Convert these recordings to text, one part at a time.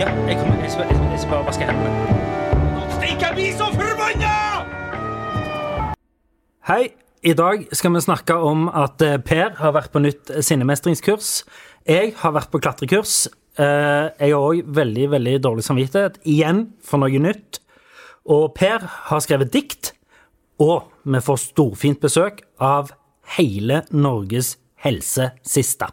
Ja, jeg, kommer, jeg, skal, jeg, skal- bare vaske hendene. Stikk, jeg blir så forbanna! Hei, i dag skal vi snakke om at eh, Per har vært på nytt sinnemestringskurs. Jeg har vært på klatrekurs. Eh, Jeg har òg veldig, veldig dårlig samvittighet, igjen, for noe nytt. Og Per har skrevet dikt, og vi får storfint besøk av hele Norges helsesiste.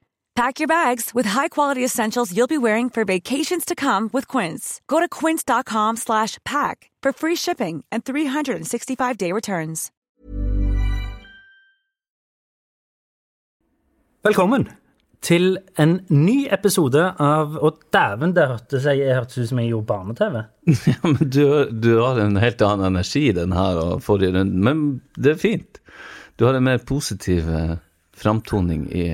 Pack your bags with high-quality essentials you'll be wearing for vacations to come with Quince. Go to quince.com slash pack for free shipping and 365-day returns. Velkommen til en ny episode av Og dæven, det hørtes seg, jeg hørte ut som jeg gjorde barne-TV. Ja, men du, du har en helt annen energi den her og forrige runde, men det er fint. Du har en mer positiv eh, framtoning i,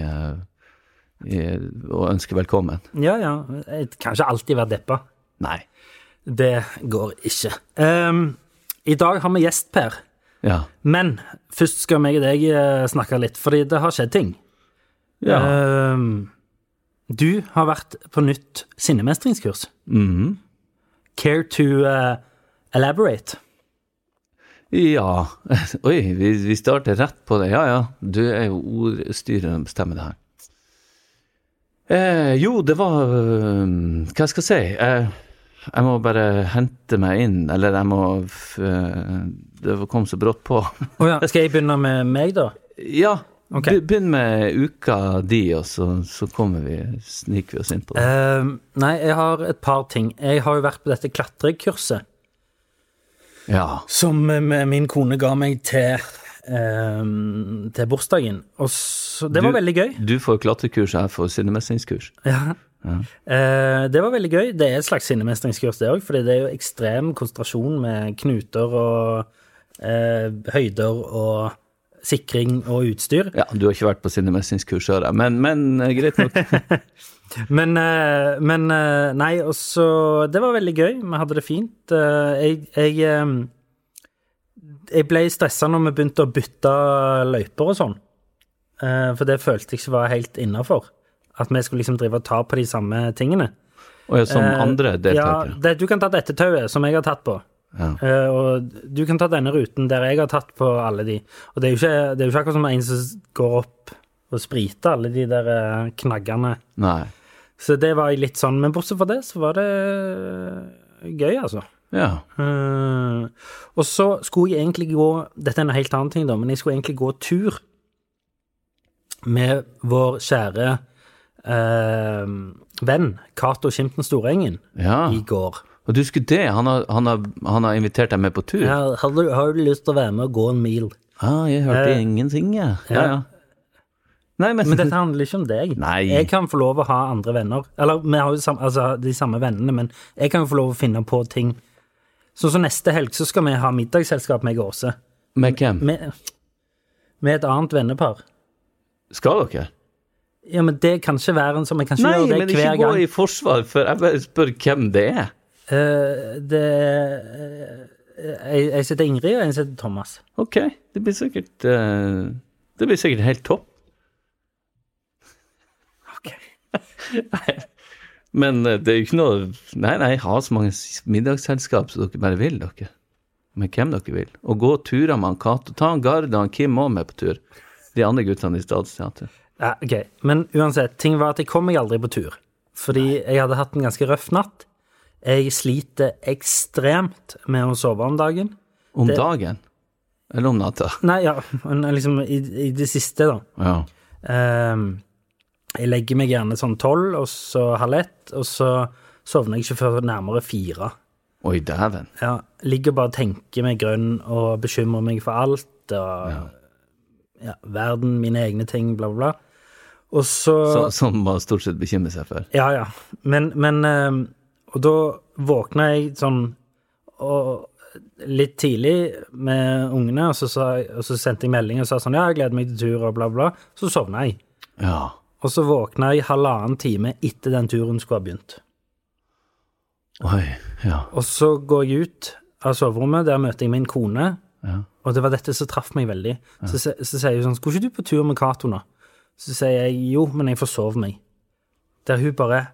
eh, ønsker ønske velkommen. Ja, ja. Jeg kan ikke alltid være deppa. Nei. Det går ikke. Um, I dag har vi gjest, Per. Ja. Men først skal meg og deg eh, snakke litt, fordi det har skjedd ting. Ja. Um, du har vært på nytt sinnemestringskurs. Mhm. Care to uh, elaborate? ja. Oi, vi, vi starter rett på det. Ja, ja. Du er jo ordstyreren, bestemmer det her. Eh, jo, det var eh, Hva skal jeg si? Eh, jeg må bare hente meg inn, eller jeg må eh, Det kom så brått på. Oh, ja. Skal jeg begynne med meg, da? Ja, Okay. begynn med uka di, og så, så kommer vi, sniker vi oss inn på det. Ehm, nei, jeg har et par ting. Jeg har jo vært på dette klatrekurset Ja. som eh, min kone ga meg til, ehm, til bursdagen. Og så, det var Du- veldig gøy. Du får klatrekurs, her for sinnemestringskurs. Ja. Eh, det var veldig gøy. Det er et slags sinnemestringskurs, det òg, fordi det er jo ekstrem konsentrasjon med knuter og eh, høyder og sikring og utstyr. Ja, du har ikke vært på sinnemestringskurs, hører jeg, men, men eh, greit nok. Men, men Nei, og så Det var veldig gøy. Vi hadde det fint. Jeg jeg, jeg ble stressa når vi begynte å bytte løyper og sånn. Eh, for det følte jeg ikke var helt innafor. At vi skulle liksom drive og ta på de samme tingene. Og som andre deltakere? Ja, det, du kan ta dette tauet som jeg har tatt på. Ja. Eh, og du kan ta denne ruten der jeg har tatt på alle de. Og det er jo ikke, det er jo ikke akkurat som en som går opp og spriter alle de der eh, knaggene. Nei. Så det var litt sånn, men bortsett fra det, så var det eh, gøy, altså. Ja. Uh, og så skulle jeg egentlig gå Dette er en helt annen ting, da, men jeg skulle egentlig gå tur med vår kjære uh, venn Cato Skimten Storengen ja. i går. Og du skulle det? Han har, han har, han har invitert deg med på tur? Ja, har, du, har du lyst til å være med og gå en mil? Ah, jeg hørte uh, ingenting, jeg. Ja, ja. ja. Nei, men, Men dette handler ikke om deg. Nei. Jeg kan få lov å ha andre venner. Eller vi har jo altså, de samme vennene, men jeg kan jo få lov å finne på ting. Sånn som neste helg så skal vi ha middagsselskap med Åse. Med hvem? Med, med et annet vennepar. Skal dere? Ja, men det kan ikke være en som Jeg kan ikke Nei, gjøre det men ikke gå i forsvar, for jeg bare spør hvem det er. Uh, det uh, jeg, sitter heter Ingrid, og en som heter Thomas. Ok, det blir sikkert uh, Det blir sikkert helt topp. Ok. Men eh, det er jo ikke noe Nei, nei, ha så mange middagsselskap som dere bare vil, dere. Med hvem dere vil. Og gå turer med han Cato. Ta han Gard og han Kim òg med på tur. De andre guttene i Stadsteatret. Ja, ok. Men uansett, ting var at jeg kom meg aldri på tur. Fordi jeg hadde hatt en ganske røff natt. Jeg sliter ekstremt med å sove om dagen. Om Det- dagen? Eller om natta? Nei, ja, liksom i, i det siste, da. Ja. Ehm, jeg legger meg gjerne sånn tolv, og så halv ett, og så sovner jeg ikke før nærmere fire. Oi, dæven. Ja, ligger bare og tenker meg grønn og bekymrer meg for alt, og ja. verden, mine egne ting, bla, bla, bla. Og så, Så, som man stort sett bekymrer seg for. Ja, ja. Men, men ehm, Og da våkna jeg sånn og litt tidlig med ungene, og så, sa, og så sendte jeg melding og sa sånn Ja, jeg gleder meg til tur, og bla, bla. Så sovna jeg. Ja. Og så våkna jeg halvannen time etter den turen skulle ha begynt. Oi. Ja. Og så går jeg ut av soverommet, der møter jeg min kone, Ja. og det var dette som traff meg veldig. Så, så, sier hun sånn Skulle ikke du på tur med Cato nå? Så sier jeg jo, men jeg forsov meg. Der hun bare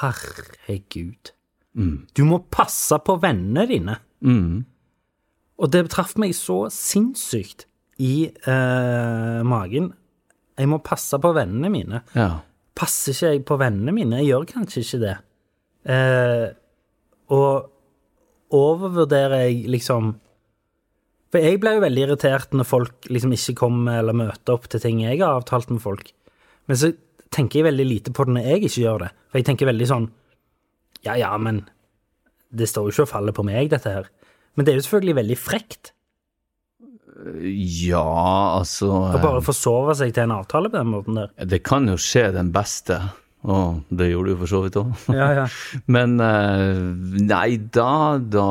Herregud. Du må passe på vennene dine. Mm. Og det traff meg så sinnssykt i eh, magen. Jeg må passe på vennene mine. ja. Passer ikke jeg på vennene mine? Jeg gjør kanskje ikke det. Eh, og overvurderer jeg liksom For jeg ble jo veldig irritert når folk liksom ikke kommer eller møter opp til ting jeg har avtalt med folk. Men så tenker jeg veldig lite på det når jeg ikke gjør det. For jeg tenker veldig sånn Ja, ja, men det står jo ikke og faller på meg, dette her. Men det er jo selvfølgelig veldig frekt Ja, altså å bare forsove seg til en avtale på den måten der. Det kan jo skje den beste, og det gjorde du for så vidt òg. Ja, ja. Men eh, nei, da, da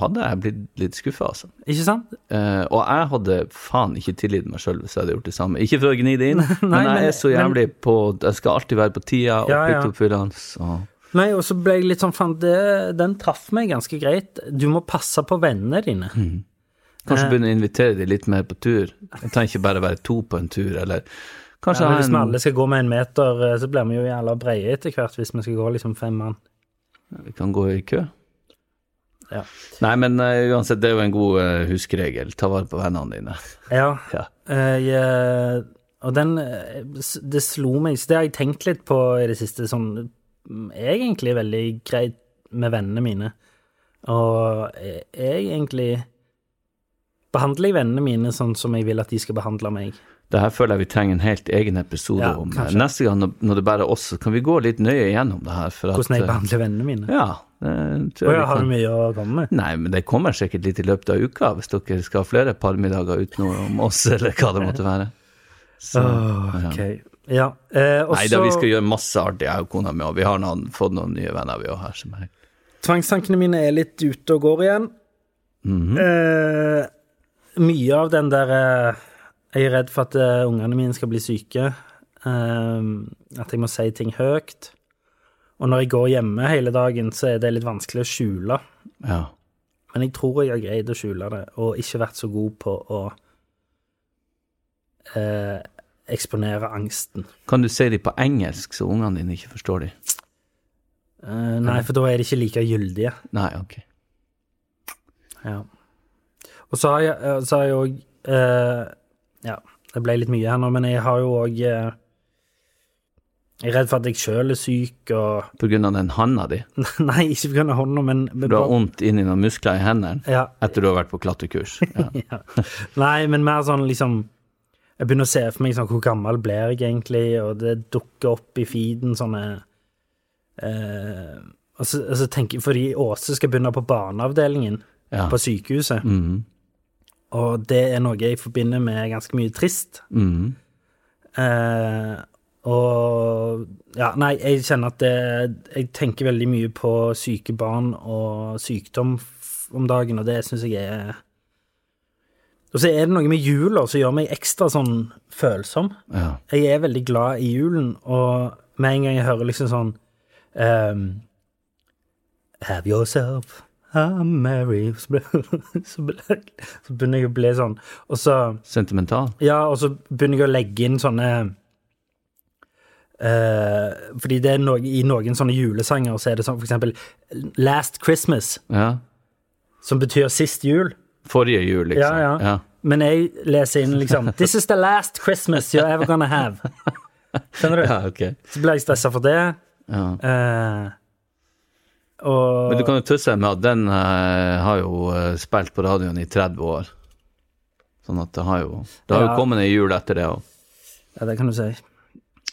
hadde jeg blitt litt skuffa, altså. Ikke sant? Eh, og jeg hadde faen ikke tilgitt meg sjøl hvis jeg hadde gjort det samme. Ikke for å gni det inn, men men- jeg er så jævlig på Jeg skal alltid være på tida og Ja, ja. pliktoppfyllende. Så. Nei, og så ble jeg litt sånn, faen, den traff meg ganske greit. Du må passe på vennene dine. Mm. Eh. Kanskje begynne å invitere de litt mer på tur. Jeg trenger ikke bare være to på en tur, eller kanskje Ja, hvis vi alle skal gå med en meter, eh, så blir vi jo jævla breie etter hvert hvis vi skal gå liksom fem mann. Vi kan gå i kø. Ja. Nei, men uh, uansett, det er jo en god uh, huskeregel. Ta vare på vennene dine. Ja. Ja. Uh, jeg, og den eh, Det slo meg, så det har jeg tenkt litt på i det siste, sånn mm, egentlig veldig greit med vennene mine. Og jeg egentlig behandler jeg vennene mine sånn som jeg vil at de skal behandle meg. Det her føler jeg vi trenger en helt egen episode Ja, om. kanskje. Neste gang når, det bare er oss, så kan vi gå litt nøye gjennom det her. Hvordan jeg eh, behandler vennene mine. Ja. Jeg jeg har du mye å komme med? Nei, men det kommer sikkert litt i løpet av uka, hvis dere skal ha flere parmiddager utenom oss, eller hva det måtte være. Så, Åh, ja. ok. Ja. Eh, også... Nei da, vi skal gjøre masse artig, jeg og kona mi, og vi har noen, fått noen nye venner, vi òg her. som er Tvangstankene mine er litt ute og går igjen. Mhm. eh, mye av den der eh, Jeg er redd for at eh, ungene mine skal bli syke. eh, at jeg må si ting høyt. Og når jeg går hjemme hele dagen, så er det litt vanskelig å skjule. Ja. Men jeg tror jeg har greid å skjule det, og ikke vært så god på å eh, eksponere angsten. Kan du si det på engelsk, så ungene dine ikke forstår det? Eh, nei, for da er de ikke like gyldige. Nei, ok. Ja. Og så har jeg eh, så har jeg òg Ja, det ble litt mye her nå, men jeg har jo òg Jeg er redd for at jeg sjøl er syk, og På grunn av den handa di? Nei, ikke på grunn av hånda, men Du har vondt inni noen muskler i hendene Ja, etter du har vært på klatrekurs? Ja. ja. Nei, men mer sånn liksom Jeg begynner å se for meg sånn hvor gammel blir jeg egentlig, og det dukker opp i feeden sånne eh, og, så, og så tenker Fordi Åse skal begynne på barneavdelingen Ja. på sykehuset, Mhm. Og det er noe jeg forbinder med ganske mye trist. Mm. Eh, og Ja, nei, jeg kjenner at det Jeg tenker veldig mye på syke barn og sykdom om dagen, og det syns jeg er Og så er det noe med jula som gjør meg ekstra sånn følsom. ja. Jeg er veldig glad i julen, og med en gang jeg hører liksom sånn ehm, Have yourself I'm Mary så, så, begynner jeg å bli sånn. Og så Sentimental? Ja, og så begynner jeg å legge inn sånne uh, Fordi det er no, i noen sånne julesanger så er det sånn for eksempel Last Christmas, Ja. som betyr sist jul. Forrige jul, liksom. Ja, ja. Men jeg leser inn liksom This is the last Christmas you're ever gonna have. Skjønner du? Ja, ok. Så blir jeg stressa for det. Ja. Eh, og Men du kan jo tøsse deg med at den eh, har jo eh, spilt på radioen i 30 år. Sånn at det har jo Det har Ja. jo kommet ei jul etter det òg. Ja, det kan du si.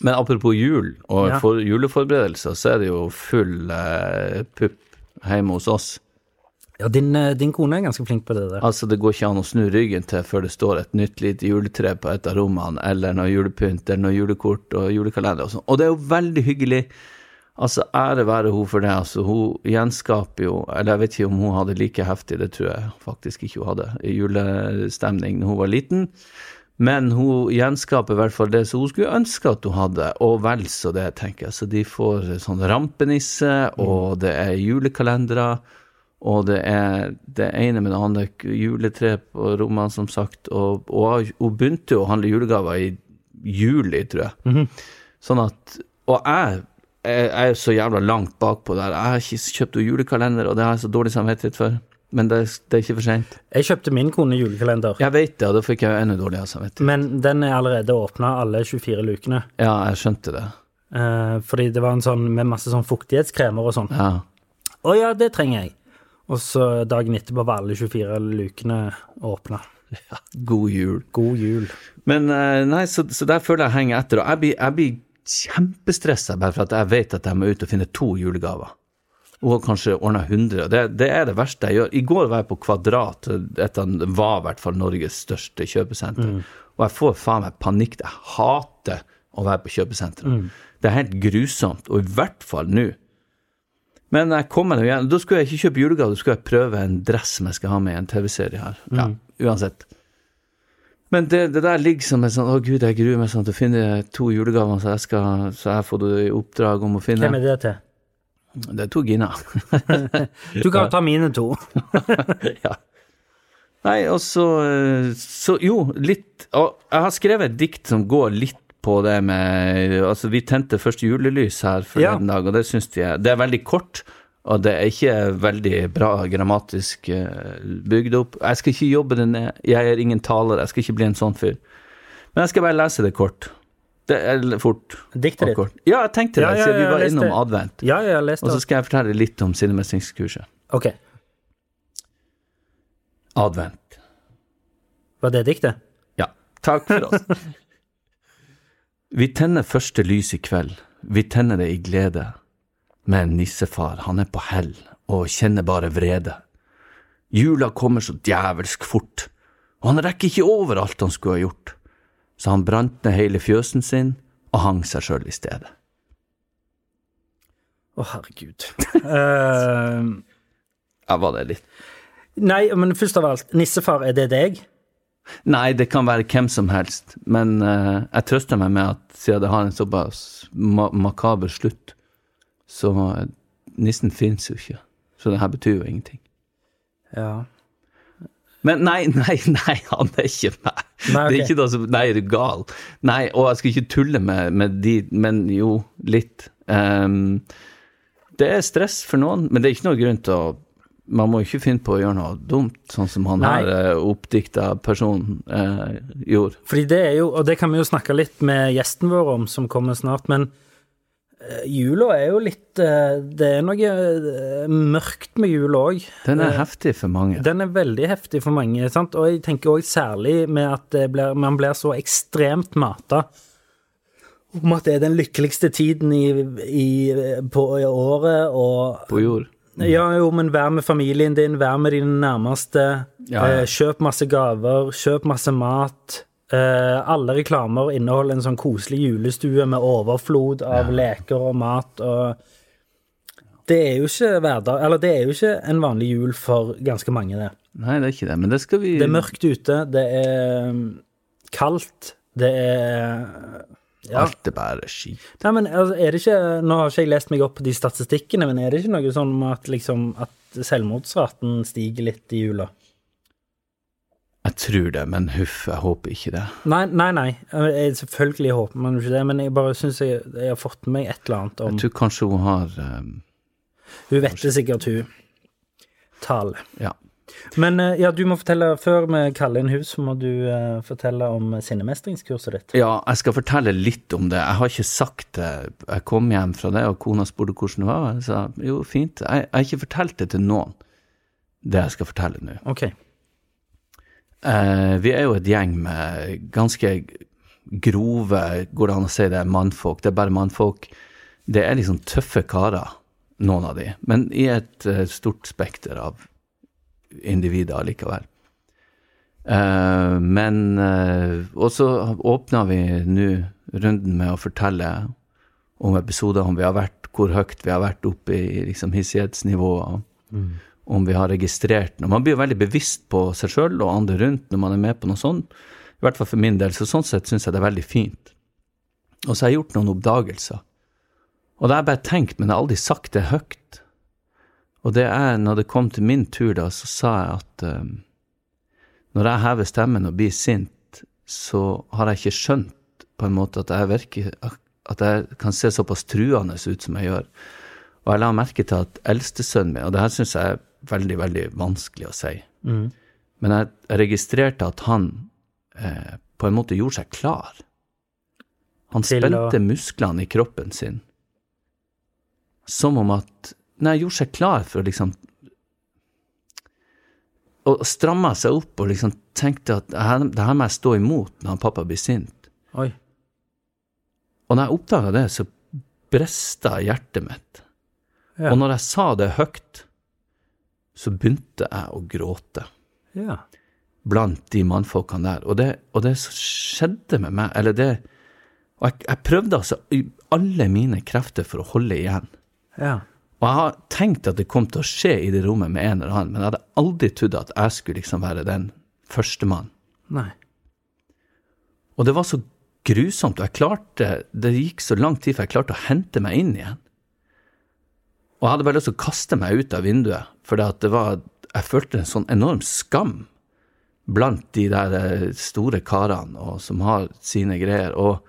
Men apropos jul og Ja. for juleforberedelser, så er det jo full eh, pupp hjemme hos oss. Ja, din, eh, din kone er ganske flink på det der. Altså, det går ikke an å snu ryggen til før det står et nytt lite juletre på et av rommene, eller noe julepynt, eller noe julekort og julekalender og sånn. Og det er jo veldig hyggelig. Altså, ære være hun for det. Altså, hun gjenskaper jo Eller jeg vet ikke om hun hadde like heftig, det tror jeg faktisk ikke hun hadde, julestemning da hun var liten. Men hun gjenskaper i hvert fall det som hun skulle ønske at hun hadde, og vel så det, tenker jeg. Så de får sånn rampenisse, og det er julekalendere. Og det er det ene med det andre, juletre på rommene, som sagt. Og, og hun begynte jo å handle julegaver i juli, tror jeg. Sånn at Og jeg, jeg er så jævla langt bakpå der. Jeg har ikke kjøpt noen julekalender, og det har jeg så dårlig samvittighet for. Men det, det er ikke for seint. Jeg kjøpte min kone julekalender, Jeg vet det, og da fikk jeg enda dårligere samvittighet. men den er allerede åpna alle 24 lukene. Ja, jeg skjønte det. Eh, fordi det var en sånn med masse sånn fuktighetskremer og sånn. Ja. Å ja, det trenger jeg. Og så dagen etterpå var alle 24 lukene åpna. God jul. God jul. Men eh, nei, så, så der føler jeg henger etter. Og jeg blir kjempestressa bare for at jeg vet at jeg må ut og finne to julegaver. Og kanskje ordne 100. Det, det er det verste jeg gjør. I går var jeg på Kvadrat, dette var i hvert fall Norges største kjøpesenter. Og jeg får faen meg panikk. Jeg hater å være på kjøpesentre. Det er helt grusomt, og i hvert fall nå. Men jeg kommer nå igjen. Da skulle jeg ikke kjøpe julegave, da skulle jeg prøve en dress som jeg skal ha med i en TV-serie her. Ja, uansett. Men det, det der ligger som en sånn Å, gud, jeg gruer meg sånn til å finne to julegaver, så jeg skal Så jeg får i oppdrag om å finne Hvem er det til? Det er to Gina. Du kan ta mine to. ja. Nei, og så Så jo, litt Og jeg har skrevet et dikt som går litt på det med Altså, vi tente første julelys her forleden dag, og det syns de er Det er veldig kort, og det er ikke veldig bra grammatisk eh, bygd opp. Jeg skal ikke jobbe det ned. Jeg er ingen taler, jeg skal ikke bli en sånn fyr. Men jeg skal bare lese det kort. Det er fort. Diktet ditt. Ja, jeg tenkte det, Ja, ja, siden vi var innom det. advent. Ja, jeg leste. lest Og så skal jeg fortelle litt om sinnemestringskurset. Ok. Advent. Var det diktet? Ja, takk for oss. vi tenner første lys i kveld, vi tenner det i glede. Men nissefar, han er på hell og kjenner bare vrede. Jula kommer så djevelsk fort, og han rekker ikke over alt han skulle ha gjort. Så han brant ned hele fjøsen sin og hang seg sjøl i stedet. Å, herregud. uh... Ja, var det litt nei, men først av alt, nissefar, er det deg? Nei, det kan være hvem som helst, men uh, jeg trøster meg med at siden det har en såpass ma makaber slutt, så eh, nissen fins jo ikke. Så det her betyr jo ingenting. Ja. Men nei, nei, nei, han er ikke meg. Nei, Det er ikke noe som Nei, er du gal? Nei, og jeg skal ikke tulle med, med de, men jo, litt. Um, det er stress for noen, men det er ikke noe grunn til å Man må ikke finne på å gjøre noe dumt, sånn som han Nei. her uh, oppdikta personen eh, gjorde. Fordi det er jo, og det kan vi jo snakke litt med gjesten vår om, som kommer snart, men eh, jula er jo litt eh, Det er noe eh, mørkt med jul òg. Den er heftig for mange. Den er veldig heftig for mange, sant? og jeg tenker òg særlig med at det blir, man blir så ekstremt mata om at det er den lykkeligste tiden i, i, på i året, og På jord. Ja, jo, men vær med familien din, vær med dine nærmeste. Ja, ja. Eh, kjøp masse gaver, kjøp masse mat. Eh, alle reklamer inneholder en sånn koselig julestue med overflod av leker og mat og Det er jo ikke hverdag Eller det er jo ikke en vanlig jul for ganske mange, det. Nei, det er ikke det, men det skal vi Det er mørkt ute, det er mm, kaldt, det er Ja. Alt er bare skit. Nei, men altså, er det ikke Nå har ikke jeg lest meg opp på de statistikkene, men er det ikke noe sånn at liksom at selvmordsraten stiger litt i jula? Jeg tror det, men huff, jeg håper ikke det. Nei, nei, nei. Jeg, selvfølgelig håper man ikke det, men jeg bare syns jeg, jeg har fått med meg et eller annet om Jeg tror kanskje hun har um, Hun vet det sikkert, hun. Tale. Ja. Men eh, ja, du må fortelle, før vi kaller inn hus, så må du uh, fortelle om sinnemestringskurset ditt. Ja, jeg skal fortelle litt om det. Jeg har ikke sagt det. Jeg kom hjem fra det, og kona spurte hvordan det var. Jeg sa jo, fint. Jeg, jeg har ikke fortalt det til noen, det jeg skal fortelle nå. Ok. Eh, vi er jo et gjeng med ganske grove, går det an å si det, mannfolk. Det er bare mannfolk. Det er liksom tøffe karer, noen av de, men i et eh, stort spekter av individer likevel. Eh, men eh, Og så åpna vi nå runden med å fortelle om episoder, om vi har vært, hvor høyt vi har vært oppe i liksom, hissighetsnivået. Om vi har registrert noe. Man blir jo veldig bevisst på seg sjøl og andre rundt når man er med på noe sånt. I hvert fall for min del. Så sånn sett syns jeg det er veldig fint. Og så har jeg gjort noen oppdagelser. Og det har jeg bare tenkt, men jeg har aldri sagt det høyt. Og det er, når det kom til min tur, da, så sa jeg at um, når jeg hever stemmen og blir sint, så har jeg ikke skjønt på en måte at jeg virker At jeg kan se såpass truende ut som jeg gjør. Og jeg la merke til at eldstesønnen min, og det her syns jeg er veldig, veldig vanskelig å si, men jeg, jeg registrerte at han eh, på en måte gjorde seg klar. Han Til å- spente musklene i kroppen sin. Som om at Nei, gjorde seg klar for å liksom Og stramma seg opp og liksom tenkte at det her, det her må jeg stå imot når han pappa blir sint. Oi. Og når jeg oppdaga det, så brista hjertet mitt. Ja. Og når jeg sa det høyt, så begynte jeg å gråte Ja. blant de mannfolkene der. Og det, og det som skjedde med meg, eller det Og jeg, jeg prøvde altså alle mine krefter for å holde igjen. Ja. Og jeg har tenkt at det kom til å skje i det rommet med en eller annen, men jeg hadde aldri trodd at jeg skulle liksom være den førstemann. Og det var så grusomt, og jeg klarte Det gikk så lang tid før jeg klarte å hente meg inn igjen. Og jeg hadde bare lyst til å kaste meg ut av vinduet, for det var Jeg følte en sånn enorm skam blant de der eh, store karene og, som har sine greier, og,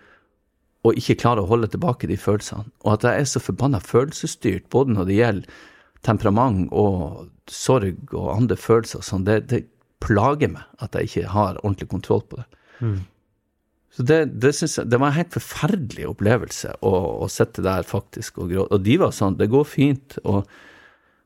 og ikke klarer å holde tilbake de følelsene. Og at jeg er så forbanna følelsesstyrt, både når det gjelder temperament og sorg og andre følelser og sånn, det, det plager meg at jeg ikke har ordentlig kontroll på det. Så det, det, jeg, det var en helt forferdelig opplevelse å, å sitte der faktisk og gråte. Og de var sånn, det går fint. Og,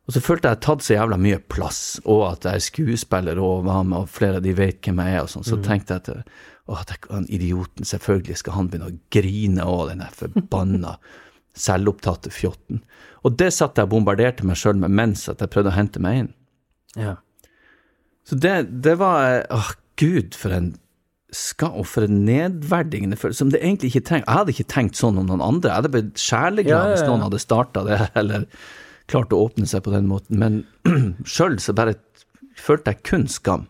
og så følte jeg tatt så jævla mye plass, og at jeg er skuespiller og var med, og flere av de vet hvem jeg er, og sånn. Så tenkte jeg at å, han idioten, selvfølgelig skal han begynne å grine òg, den der forbanna selvopptatte fjotten. Og det satt jeg og bombarderte meg sjøl med mens at jeg prøvde å hente meg inn. Ja. Så det, det var Åh, gud, for en skam, og for en nedverdigende følelse, som det egentlig ikke trenger. Jeg hadde ikke tenkt sånn om noen andre. Jeg hadde blitt sjeleglad ja, ja. hvis noen hadde starta det, eller klart å åpne seg på den måten. Men sjøl så bare følte jeg kun skam.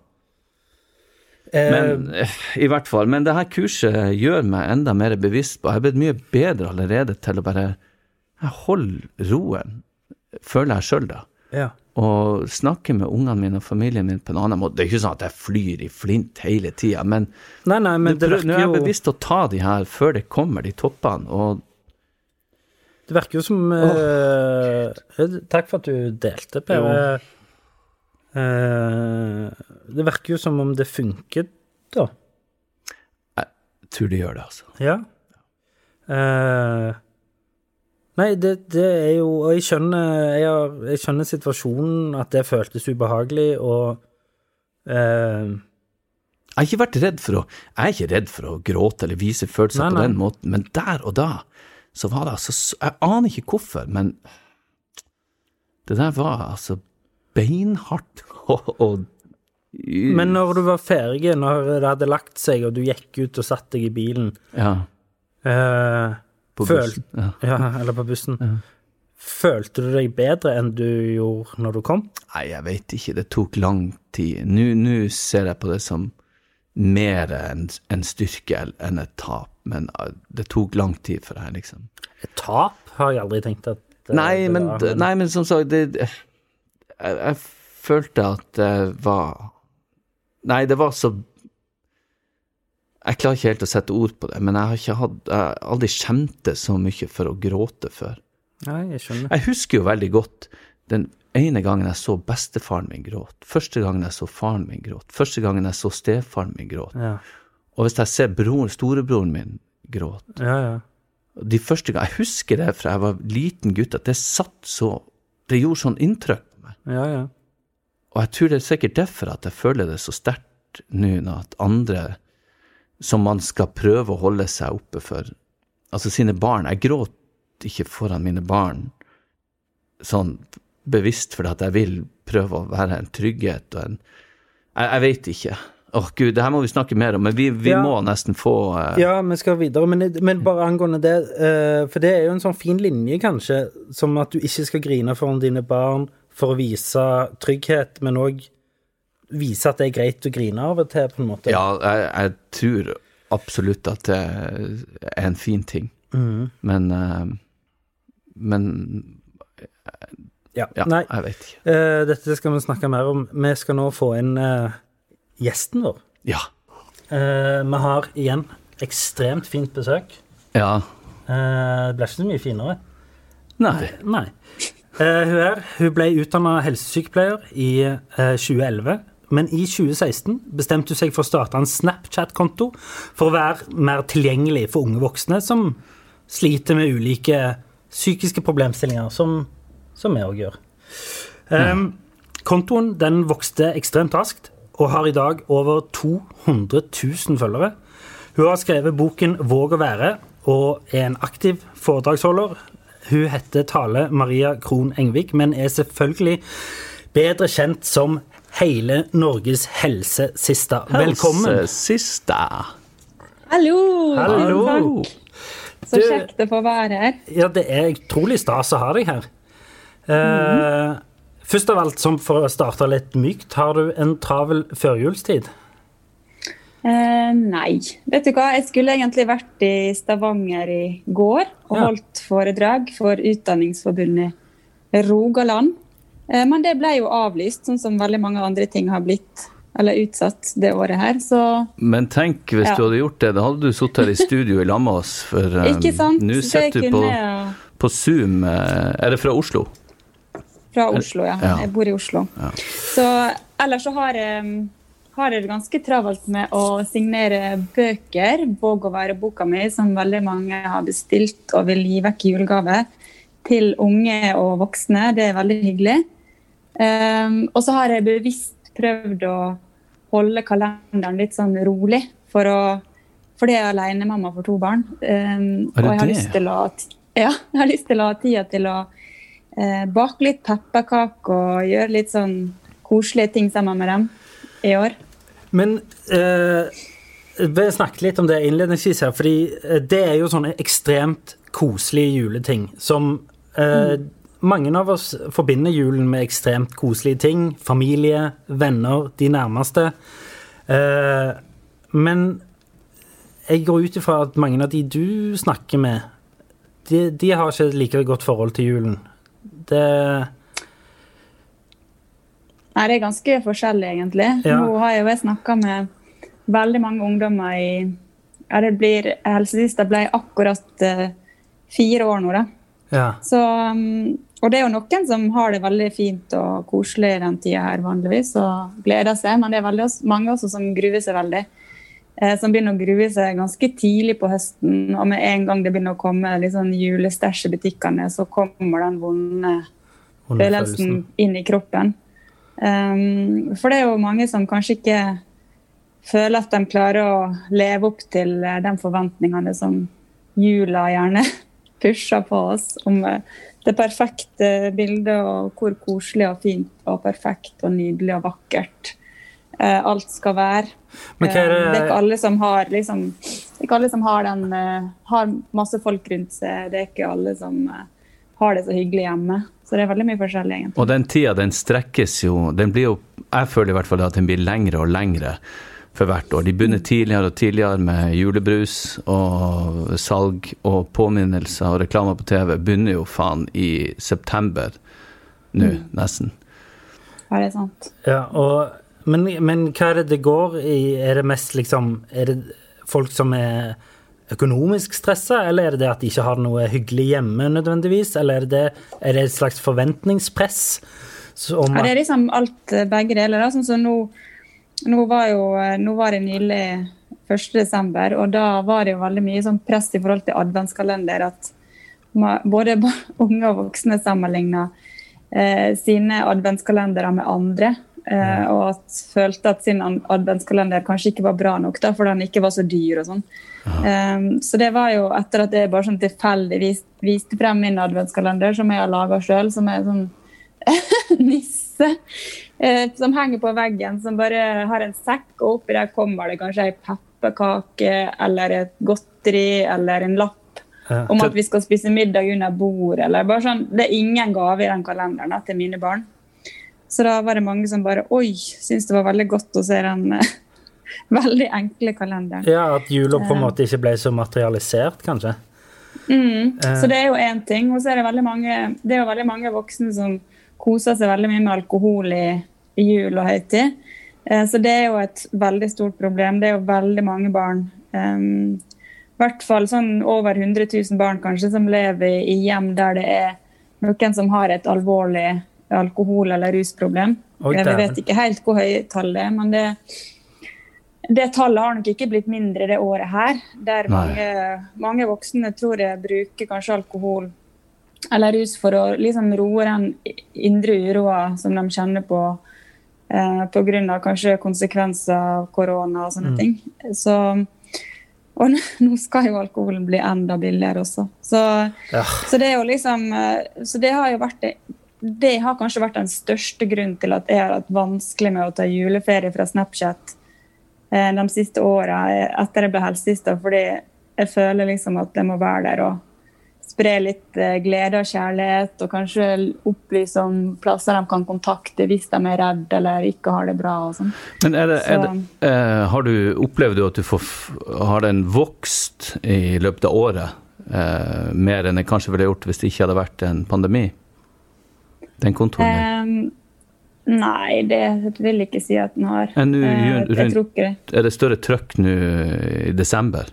Eh, Men eh, i hvert fall. Men det her kurset gjør meg enda mer bevisst på Jeg er blitt mye bedre allerede til å bare Jeg holder roen, føler jeg sjøl, da ja. og snakker med ungene mine og familien min på en annen måte. Det er ikke sånn at jeg flyr i flint hele tida, men, Nei, nei, men det nå er jeg bevisst å ta de her før det kommer, de toppene. Og Det virker jo som oh. uh, Takk for at du delte, Per. Eh, det virker jo som om det funker, da. jeg tror det gjør det, altså. Ja. Uh, nei, det, det er jo Og jeg skjønner, jeg, har, jeg skjønner situasjonen, at det føltes ubehagelig, og Jeg har ikke vært redd for å Jeg er ikke redd for å gråte eller vise følelser Nei, på den måten, men der og da så var det altså så- Jeg aner ikke hvorfor, men det der var altså beinhardt og, Men når du var ferdig, når det hadde lagt seg, og du gikk ut og satte deg i bilen Ja, eh, på bussen. Ja. Ja, eller på bussen. Følte du deg bedre enn du gjorde når du kom? Nei, jeg vet ikke, det tok lang tid. Nå nå ser jeg på det som mer en, en styrke enn et tap. Men eh, det tok lang tid for deg, liksom. Et tap har jeg aldri tenkt at eh, Nei, det men, var, nei, men som sagt, det, jeg, jeg følte at det var Nei, det var så Jeg klarer ikke helt å sette ord på det, men jeg har ikke hatt, jeg har aldri skjemtes det så mye for å gråte før. Nei, jeg skjønner. Jeg husker jo veldig godt den ene gangen jeg så bestefaren min gråte, første gangen jeg så faren min gråte, første gangen jeg så stefaren min gråte, Ja, og hvis jeg ser broren, storebroren min gråte ja. ja. De første gang, Jeg husker det fra jeg var liten gutt, at det satt så Det gjorde sånn inntrykk på meg. ja, ja. Og jeg tror det er sikkert derfor at jeg føler det så sterkt nå når at andre som man skal prøve å holde seg oppe for, altså sine barn Jeg gråt ikke foran mine barn sånn bevisst fordi at jeg vil prøve å være en trygghet og en Jeg, jeg veit ikke. Åh gud, det her må vi snakke mer om, men vi, vi Ja. må nesten få uh... Ja, vi skal videre, men, men bare angående det uh, For det er jo en sånn fin linje, kanskje, som at du ikke skal grine foran dine barn for å vise trygghet, men òg vise at det er greit å grine av og til, på en måte. Ja, jeg, jeg tror absolutt at det er en fin ting. mm. Men uh, Men Ja. ja, Nei, jeg vet ikke. dette skal vi snakke mer om. Vi skal nå få inn gjesten vår. Ja. Eh, vi har igjen ekstremt fint besøk. Ja. Eh, det blir ikke så mye finere. Nei. Nei. Eh, hun her hun ble utdanna helsesykepleier i eh, 2011. Men i 2016 bestemte hun seg for å starte en Snapchat-konto for å være mer tilgjengelig for unge voksne som sliter med ulike psykiske problemstillinger, som, som vi òg gjør. Um, kontoen den vokste ekstremt raskt og har i dag over 200 000 følgere. Hun har skrevet boken 'Våg å være' og er en aktiv foredragsholder. Hun heter Tale Maria Krohn Engvik, men er selvfølgelig bedre kjent som Hele Norges helsesista. Velkommen. Helsesista. Hallo! Hallo. Takk. Så Du- kjekt å få være her. Ja, det er utrolig stas å ha deg her. Eh, Først av alt, som for å starte litt mykt, har du en travel førjulstid? Eh, nei. Vet du hva, jeg skulle egentlig vært i Stavanger i går og Ja. holdt foredrag for Utdanningsforbundet Rogaland. Eh, men det ble jo avlyst, sånn som veldig mange andre ting har blitt eller utsatt det året her. Så Men tenk hvis Ja. du hadde gjort det, da hadde du sittet her i studio i lag med oss. For um, nå sitter du på, jeg på Zoom. eh, Er det fra Oslo? Fra Oslo, ja. Ja. Jeg bor i Oslo. Så ellers så har jeg, har det ganske travelt med å signere bøker. 'Våg å være' boka mi, som veldig mange har bestilt og vil gi vekk i julegave til unge og voksne. Det er veldig hyggelig. Um, og så har jeg bevisst prøvd å holde kalenderen litt sånn rolig, for å for det er alenemamma for to barn. Um, og jeg har, å, ja, jeg har lyst til å ha tida til å bake litt pepperkaker og gjøre litt sånn koselige ting sammen med dem i år. Men eh, vi snakket litt om det innledningsvis her, fordi eh, det er jo sånne ekstremt koselige juleting som eh, mange av oss forbinder julen med ekstremt koselige ting. Familie, venner, de nærmeste. Eh, men jeg går ut ifra at mange av de du snakker med, de, de har ikke et like godt forhold til julen. Det Nei, det er ganske forskjellig, egentlig. Ja. Nå har jeg jo snakka med veldig mange ungdommer i ja, det blir, Helsesista ble akkurat uh, fire år nå, da. Ja. Så, um, og det er jo noen som har det veldig fint og koselig den tida her vanligvis og gleder seg, men det er veldig, mange også som gruer seg veldig. Eh, som begynner å grue seg ganske tidlig på høsten, og med en gang det begynner å komme sånn julestæsj i butikkene, så kommer den vonde følelsen inn i kroppen. Um, for det er jo mange som kanskje ikke føler at de klarer å leve opp til eh, de forventningene som jula gjerne pusher på oss om eh, det perfekte bildet og hvor koselig og fint og perfekt og nydelig og vakkert alt skal være. Men hva er det- Eh, det er ikke alle som har liksom Det er ikke alle som har den eh, Har masse folk rundt seg. Det er ikke alle som eh, har det så hyggelig hjemme. Så det er veldig mye forskjellig, egentlig. Og den tida, den strekkes jo Den blir jo Jeg føler i hvert fall at den blir lengre og lengre. for hvert år. De begynner tidligere og tidligere med julebrus og salg og påminnelser og reklamer på TV. Begynner jo faen i september nå, nesten. Ja, det er sant. Ja, og, men, men hva er det det går i? Er det mest liksom Er det folk som er økonomisk stressa, eller er det det at de ikke har noe hyggelig hjemme nødvendigvis? Eller er det, er det et slags forventningspress? Som Ja, det er liksom alt, eh, begge deler. Da. Sånn som nå, nå var jo eh, nå var det nylig 1. desember, og da var det jo veldig mye sånn press i forhold til adventskalender. At både unge og voksne sammenligna eh, sine adventskalendere med andre. Eh, og at følte at sin adventskalender kanskje ikke var bra nok, da, fordi den ikke var så dyr og sånn. Eh, så det var jo etter at jeg bare sånn tilfeldig vis, viste frem min adventskalender, som jeg har laga sjøl, som er sånn nisse eh, som henger på veggen, som bare har en sekk, og oppi der kommer det kanskje ei pepperkake eller et godteri eller en lapp om at vi skal spise middag under bord. Eller bare sånn, det er ingen gave i den kalenderen da, til mine barn. Så da var det mange som bare Oi, syntes det var veldig godt å se den eh, veldig enkle kalenderen. Ja, At jula på en måte ikke ble så materialisert, kanskje? Mm. Eh. Så det er jo én ting. Og så er det veldig mange, det er jo veldig mange voksne som koser seg veldig mye med alkohol i, i jul og høytid. Eh, Så det er jo et veldig stort problem. Det er jo veldig mange barn, um, i hvert fall sånn over 100 000 barn kanskje, som lever i hjem der det er noen som har et alvorlig alkohol- eller rusproblem. Oi, Eh, Vi vet ikke helt hvor høyt tallet er, men det, det tallet har nok ikke blitt mindre det året her. Der mange, mange voksne tror jeg bruker kanskje alkohol eller rus for å liksom roe den indre uroa som de kjenner på eh, pga. kanskje konsekvenser av korona og sånne ting. Så, og nå skal jo alkoholen bli enda billigere også. Så, Ja. så det er jo liksom eh, Så det har jo vært det, det har kanskje vært den største grunnen til at jeg har hatt vanskelig med å ta juleferie fra Snapchat eh, de siste åra etter jeg ble helsesøster, fordi jeg føler liksom at jeg må være der og spre litt eh, glede og kjærlighet, og kanskje opplyse om plasser de kan kontakte hvis de er redd eller ikke har det bra. og sånn. Men er det, er det, eh, har du, opplever du at du får, har den vokst i løpet av året? Eh, mer enn det kanskje ville gjort hvis det ikke hadde vært en pandemi? Den kontoren? Ehm, nei, det vil jeg ikke si at den har. Er, Eh, rundt- jeg tror ikke det. Er det større trøkk nå i desember?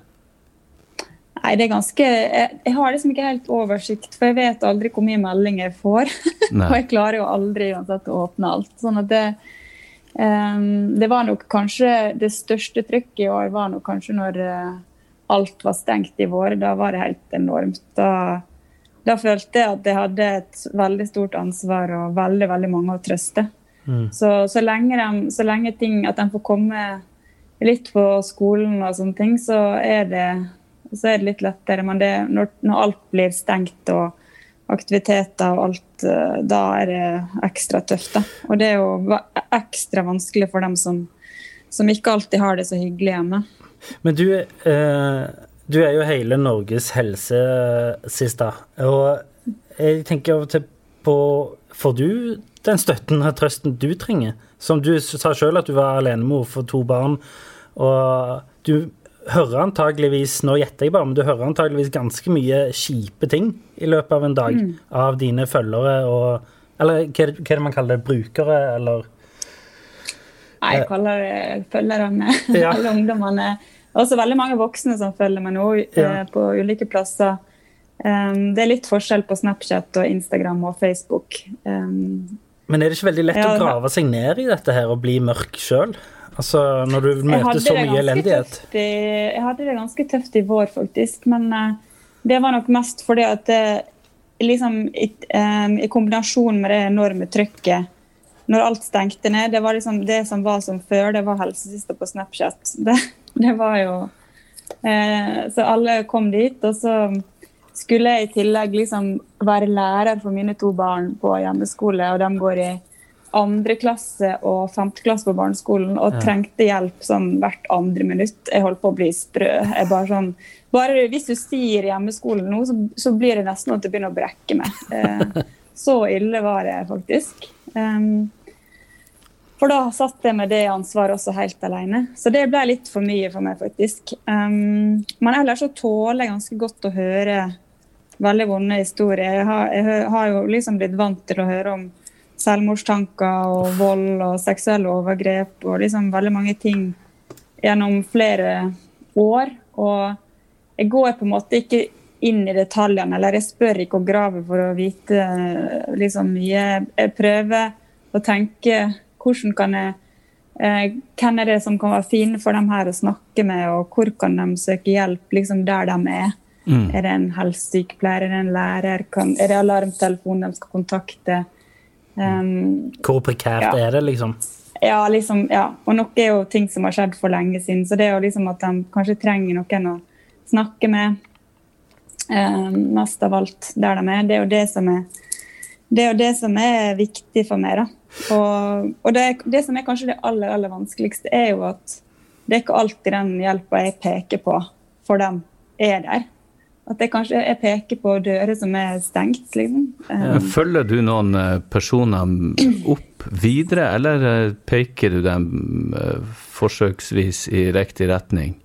Nei, det er ganske jeg, jeg har liksom ikke helt oversikt, for jeg vet aldri hvor mye meldinger jeg får. Og jeg klarer jo aldri uansett å åpne alt. Sånn at det um, Det var nok kanskje Det største trykket i år var nok kanskje når uh, alt var stengt i vår. Da var det helt enormt. Da, da følte jeg at jeg hadde et veldig stort ansvar og veldig, veldig mange å trøste. Så, så, lenge de, så lenge ting At de får komme litt på skolen og sånne ting, så er det, så er det litt lettere. Men det, når, når alt blir stengt og aktiviteter og alt, eh, da er det ekstra tøft. Da. Og det er jo ekstra vanskelig for dem som, som ikke alltid har det så hyggelig hjemme. Men du, eh, du er jo hele Norges helse, Sista. Og jeg tenker på Får du den støtten og trøsten du trenger? Som du sa sjøl at du var alenemor for to barn. Og du hører antageligvis, nå gjetter jeg bare, men du hører antageligvis ganske mye kjipe ting i løpet av en dag av dine følgere og Eller hva hva er det man kaller det? Brukere, eller Nei, jeg kaller det følgerne. Ja. Alle ungdommene. Også veldig mange voksne som følger meg nå eh, Ja. på ulike plasser. Um, det er litt forskjell på Snapchat og Instagram og Facebook. Um, Men er det ikke veldig lett Ja, å grave seg ned i dette her og bli mørk sjøl? Altså, når du møter så mye elendighet. i, jeg hadde det ganske tøft i vår, faktisk. Men uh, det var nok mest fordi at det, liksom, i, um, i kombinasjon med det enorme trykket når alt stengte ned, det var liksom det som var som før, det var helsesøster på Snapchat. Det, det var jo eh, Så alle kom dit, og så skulle jeg i tillegg liksom være lærer for mine to barn på hjemmeskole, og de går i andre klasse og femte klasse på barneskolen og trengte hjelp sånn hvert andre minutt. Jeg holdt på å bli sprø. Jeg bare sånn, bare Hvis du sier hjemmeskolen nå, så, så blir det nesten at det begynner å brekke meg. Eh, så ille var det faktisk. Um, For da satt jeg med det ansvaret også helt alene. Så det ble litt for mye for meg, faktisk. Um, men ellers så tåler jeg ganske godt å høre veldig vonde historier. Jeg har, jeg har jo liksom blitt vant til å høre om selvmordstanker og vold og seksuelle overgrep og liksom veldig mange ting gjennom flere år. Og jeg går på en måte ikke inn i detaljene, eller jeg spør ikke og graver for å vite liksom mye. Jeg prøver å tenke hvordan kan jeg eh, hvem er det som kan være fine for dem her å snakke med, og hvor kan de søke hjelp liksom der de er? Mm. Er det en helsesykepleier, er det en lærer, kan, er det alarmtelefonen de skal kontakte? Um, hvor prekært ja. er det, liksom? Ja, liksom, ja. Og noe er jo ting som har skjedd for lenge siden, så det er jo liksom at de kanskje trenger noen å snakke med. Um, mest av alt der de er. Det er jo det som er, det er, jo det som er viktig for meg. da. Og, og det, det, som er kanskje det aller, aller vanskeligste, er jo at det er ikke alltid den hjelpa jeg peker på for dem, er der. At jeg kanskje jeg peker på dører som er stengt, liksom. Um, Følger du noen eh, personer opp videre, eller eh, peker du dem eh, forsøksvis i riktig retning?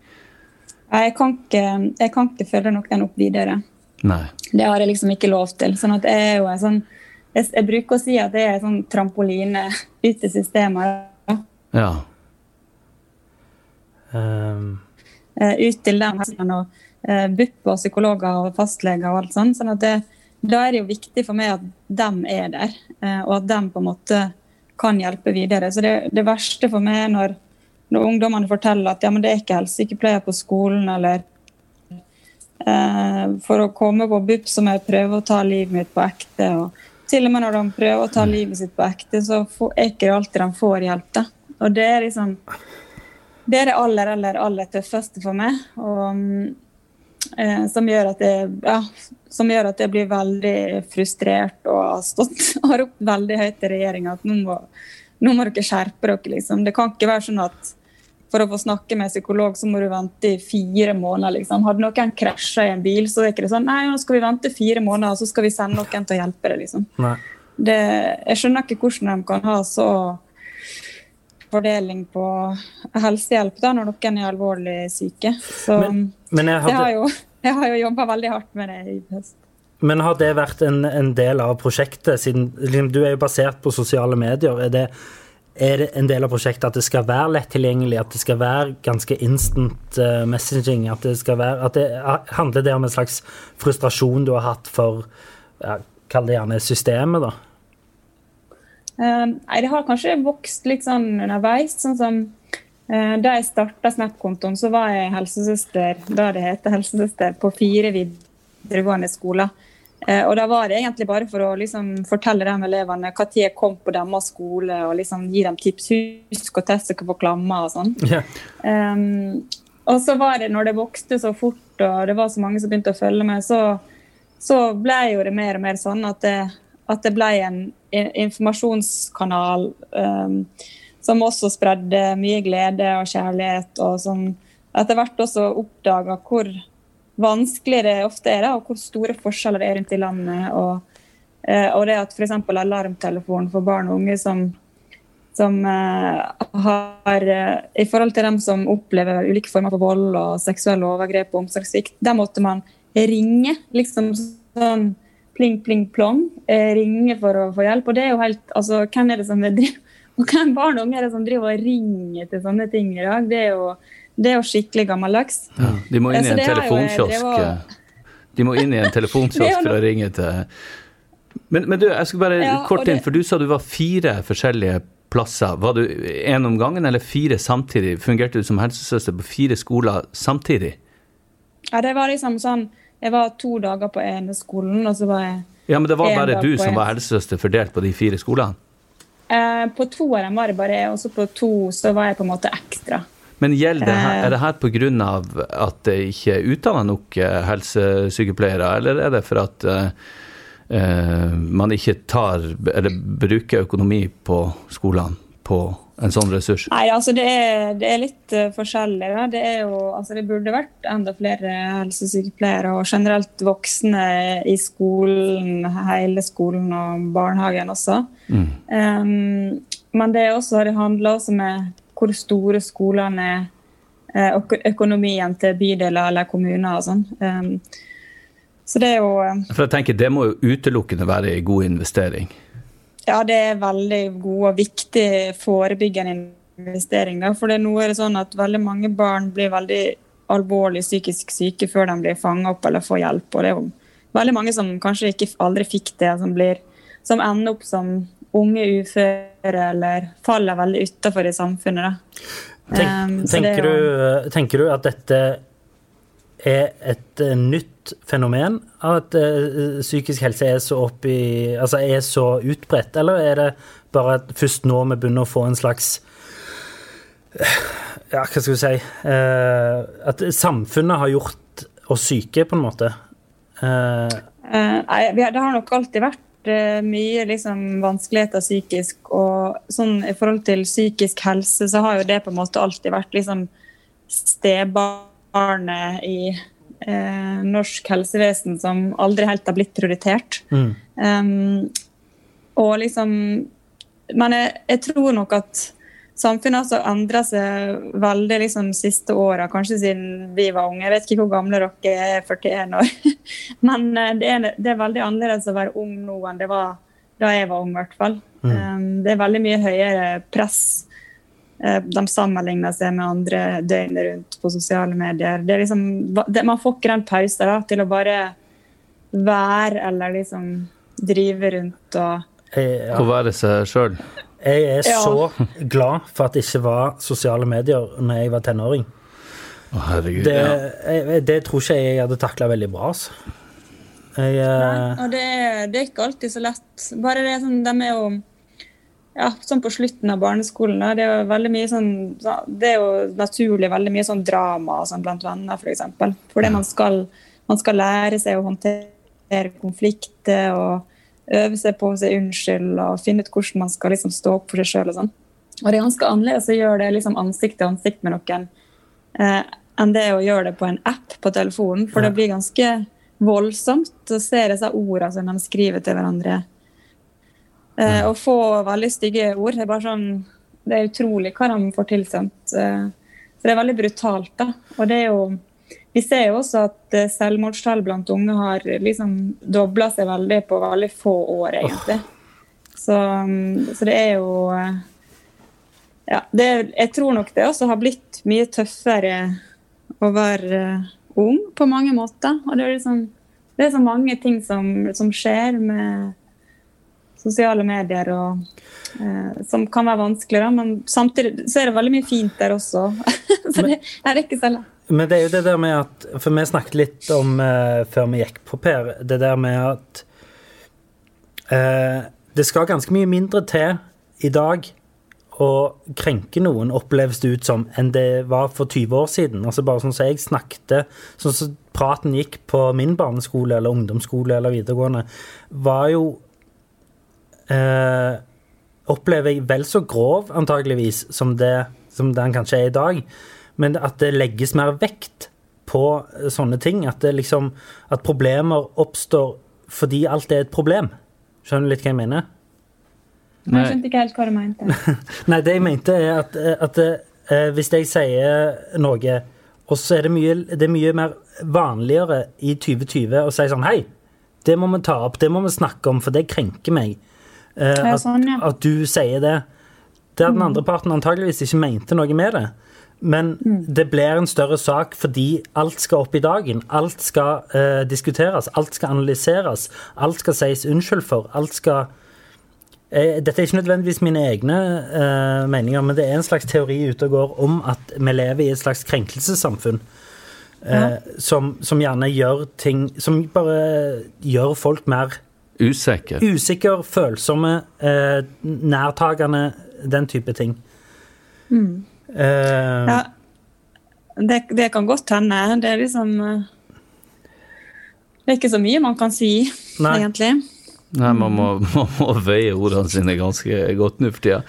Jeg kan ikke, jeg kan ikke følge noen opp videre. Nei. Det har jeg liksom ikke lov til. sånn at jeg er jo en sånn jeg, jeg, bruker å si at det er sånn trampoline ut i systemet. Ja. Um. Ut til dem og uh, BUP og psykologer og fastleger og alt sånt. sånn at det, da er det jo viktig for meg at dem er der, uh, og at dem på en måte kan hjelpe videre. Så det, det verste for meg når, når ungdommene forteller at ja, men det er ikke helsesykepleier på skolen, eller uh, for å komme på BUP så må jeg prøve å ta livet mitt på ekte. og til og med når de prøver å ta livet sitt på ekte, så er ikke det alltid de får hjelp. da. Og det er liksom Det er det aller, aller, aller tøffeste for meg. Og, eh, som, gjør at jeg, ja, som gjør at jeg blir veldig frustrert og har stått har ropt veldig høyt til regjeringa at nå må, nå må dere skjerpe dere. liksom. Det kan ikke være sånn at for å få snakke med psykolog, så må du vente i fire måneder. Liksom. Hadde noen krasja i en bil, så er det ikke sånn Nei, nå skal vi vente fire måneder, så skal vi sende noen til å hjelpe deg. Liksom. Det, jeg skjønner ikke hvordan de kan ha så fordeling på helsehjelp da, når noen er alvorlig syke. Så men, men jeg, hadde... jeg, har jo, jeg har jo jobba veldig hardt med det i høst. Men har det vært en, en del av prosjektet, siden liksom, du er jo basert på sosiale medier? er det er det en del av prosjektet at det skal være lett tilgjengelig, at det skal være ganske instant uh, messaging? At det skal være at det Handler det om en slags frustrasjon du har hatt for ja, Kall det gjerne systemet, da? Uh, det har kanskje vokst litt sånn underveis. Sånn som uh, da jeg starta Snap-kontoen, så var jeg helsesøster da det heter helsesøster, på fire videregående skoler. Eh, og da var det egentlig bare for å liksom fortelle de elevene når jeg kom på deres skole, og liksom gi dem tips. Husk å teste dere på klammer og sånn. Yeah. Um, og så var det, når det vokste så fort, og det var så mange som begynte å følge med, så, så ble jo det mer og mer sånn at det, at det ble en informasjonskanal um, som også spredde mye glede og kjærlighet, og som etter hvert også oppdaga hvor vanskelig det ofte er, da, og hvor store forskjeller det er rundt i landet. Og, eh, og det at f.eks. alarmtelefonen for barn og unge som, som uh, har uh, I forhold til dem som opplever ulike former for vold og seksuelle overgrep og omsorgssvikt, der måtte man ringe. liksom sånn pling, pling, plong. Ringe for å få hjelp. Og det er jo helt altså, Hvem er det som driver og hvem barn og unge er det som driver og ringer til sånne ting i dag? Det er jo det er jo skikkelig gammeldags. Ja, de må inn i en telefonkiosk. De må inn i en telefonkiosk for å ringe til men, men, du, jeg skal bare ja, kort inn, for du sa du var fire forskjellige plasser. Var du én om gangen eller fire samtidig? Fungerte du som helsesøster på fire skoler samtidig? Ja, det var liksom sånn Jeg var to dager på ene skolen, og så var jeg Ja, Men det var bare du som var helsesøster fordelt på de fire skolene? Eh, på to av dem var det bare jeg, og så på to så var jeg på en måte ekstra. Men gjelder det her, er det her pga. at det ikke er utdanna nok eh, helsesykepleiere, eller er det for at uh, man ikke tar eller bruker økonomi på skolene på en sånn ressurs? Nei, altså det er, det er litt forskjellig. Da. Det, er jo, altså det burde vært enda flere helsesykepleiere og generelt voksne i skolen, hele skolen og barnehagen også. Mm. Um, men det, er også, det handler også med hvor store skolene er, eh, og økonomien til bydeler eller kommuner og sånn. Um, så det er jo eh, For jeg tenker Det må jo utelukkende være en god investering. Ja, det er veldig god og viktig forebyggende investering. Da. For det er noe er det sånn at veldig mange barn blir veldig alvorlig psykisk syke før de blir fanga opp eller får hjelp. Og det er jo veldig mange som kanskje ikke aldri fikk det, som, blir, som ender opp som unge uføre eller faller veldig utafor i samfunnet. Tenk, um, tenker, jo... du, tenker, du, at dette er et uh, nytt fenomen? At uh, psykisk helse er så, oppi, altså er så utbredt? Eller er det bare at først nå vi begynner å få en slags ja, hva skal vi si uh, At samfunnet har gjort oss syke, på en måte. Uh, uh, nei, det har nok alltid vært mye liksom, vanskeligheter psykisk. Og sånn i forhold til psykisk helse, så har jo det på en måte alltid vært liksom stebarnet i norsk helsevesen som aldri helt har blitt prioritert. Mm. Um, og liksom Men jeg, jeg tror nok at samfunnet har endra seg veldig liksom, de siste åra, kanskje siden vi var unge. Jeg vet ikke hvor gamle dere er, 41 år. Men eh, det er, det er, veldig annerledes å være ung nå enn det var da jeg var ung, i hvert fall. Mm. Um, det er veldig mye høyere press. Uh, de sammenligner seg med andre døgnet rundt på sosiale medier. Det er liksom, det, man får ikke den pausen da, til å bare være eller liksom drive rundt og ja. Å være seg sjøl? Jeg er ja. så glad for at det ikke var sosiale medier når jeg var tenåring. Å, herregud, det, jeg, det tror ikke jeg hadde takla veldig bra. altså. Jeg, Nei, og det, det, er ikke alltid så lett. Bare det sånn, de er jo ja, sånn på slutten av barneskolen. Da, det er jo veldig mye sånn Det er jo naturlig veldig mye sånn drama sånn blant venner, f.eks. For eksempel. Fordi man skal, man skal lære seg å håndtere konflikter og øve seg på å si unnskyld og finne ut hvordan man skal liksom stå opp for seg sjøl. Og sånn. Og det er ganske annerledes å gjøre det liksom ansikt til ansikt med noen eh, enn det å gjøre det på en app på telefonen. For det blir ganske voldsomt å se disse ordene som de skriver til hverandre. Eh, og få veldig stygge ord. Det er bare sånn, det er utrolig hva de får tilsendt. Eh, så det er veldig brutalt. da. Og det er jo vi ser jo også at eh, selvmordstall blant unge har liksom dobla seg veldig på veldig få år, egentlig. Så, mm, så det er jo eh, Ja, det, jeg tror nok det også har blitt mye tøffere å være eh, ung på mange måter. Og det er, liksom, det er så mange ting som, som skjer med sosiale medier og, eh, som kan være vanskelig, da, men samtidig så er det veldig mye fint der også. så det er ikke så lett. Men det er jo det der med at For vi snakket litt om uh, før vi gikk på Per, det der med at uh, det skal ganske mye mindre til i dag å krenke noen, oppleves det ut som, enn det var for 20 år siden. Altså Bare sånn som jeg snakket, sånn som praten gikk på min barneskole eller ungdomsskole eller videregående, var jo uh, Opplever jeg vel så grov, antageligvis, som det, som den kanskje er i dag men at det legges mer vekt på sånne ting. At, liksom, at problemer oppstår fordi alt er et problem. Skjønner du litt hva jeg mener? Nei. Jeg skjønte ikke helt hva du mente. Nei, det jeg mente, er at, at uh, hvis jeg sier noe, og så er det mye, det er mye mer vanligere i 2020 å si sånn Hei, det må vi ta opp, det må vi snakke om, for det krenker meg. Eh, at, sånn, ja. at, du sier det. Der den mm. andre parten antageligvis ikke mente noe med det. Men mm. det blir en større sak fordi alt skal opp i dagen. Alt skal uh, diskuteres, alt skal analyseres, alt skal sies unnskyld for. Alt skal uh, Dette er ikke nødvendigvis mine egne uh, meninger, men det er en slags teori ute og går om at vi lever i et slags krenkelsessamfunn. Ja. Som, som, gjerne gjør ting Som bare gjør folk mer Usikker. Usikker, følsomme, nærtagende, den type ting. Mm. Uh, ja, det, det, kan godt hende. Det er liksom eh, Det er ikke så mye man kan si, nei. egentlig. Nei, man må, man må veie ordene sine ganske godt nå for tida.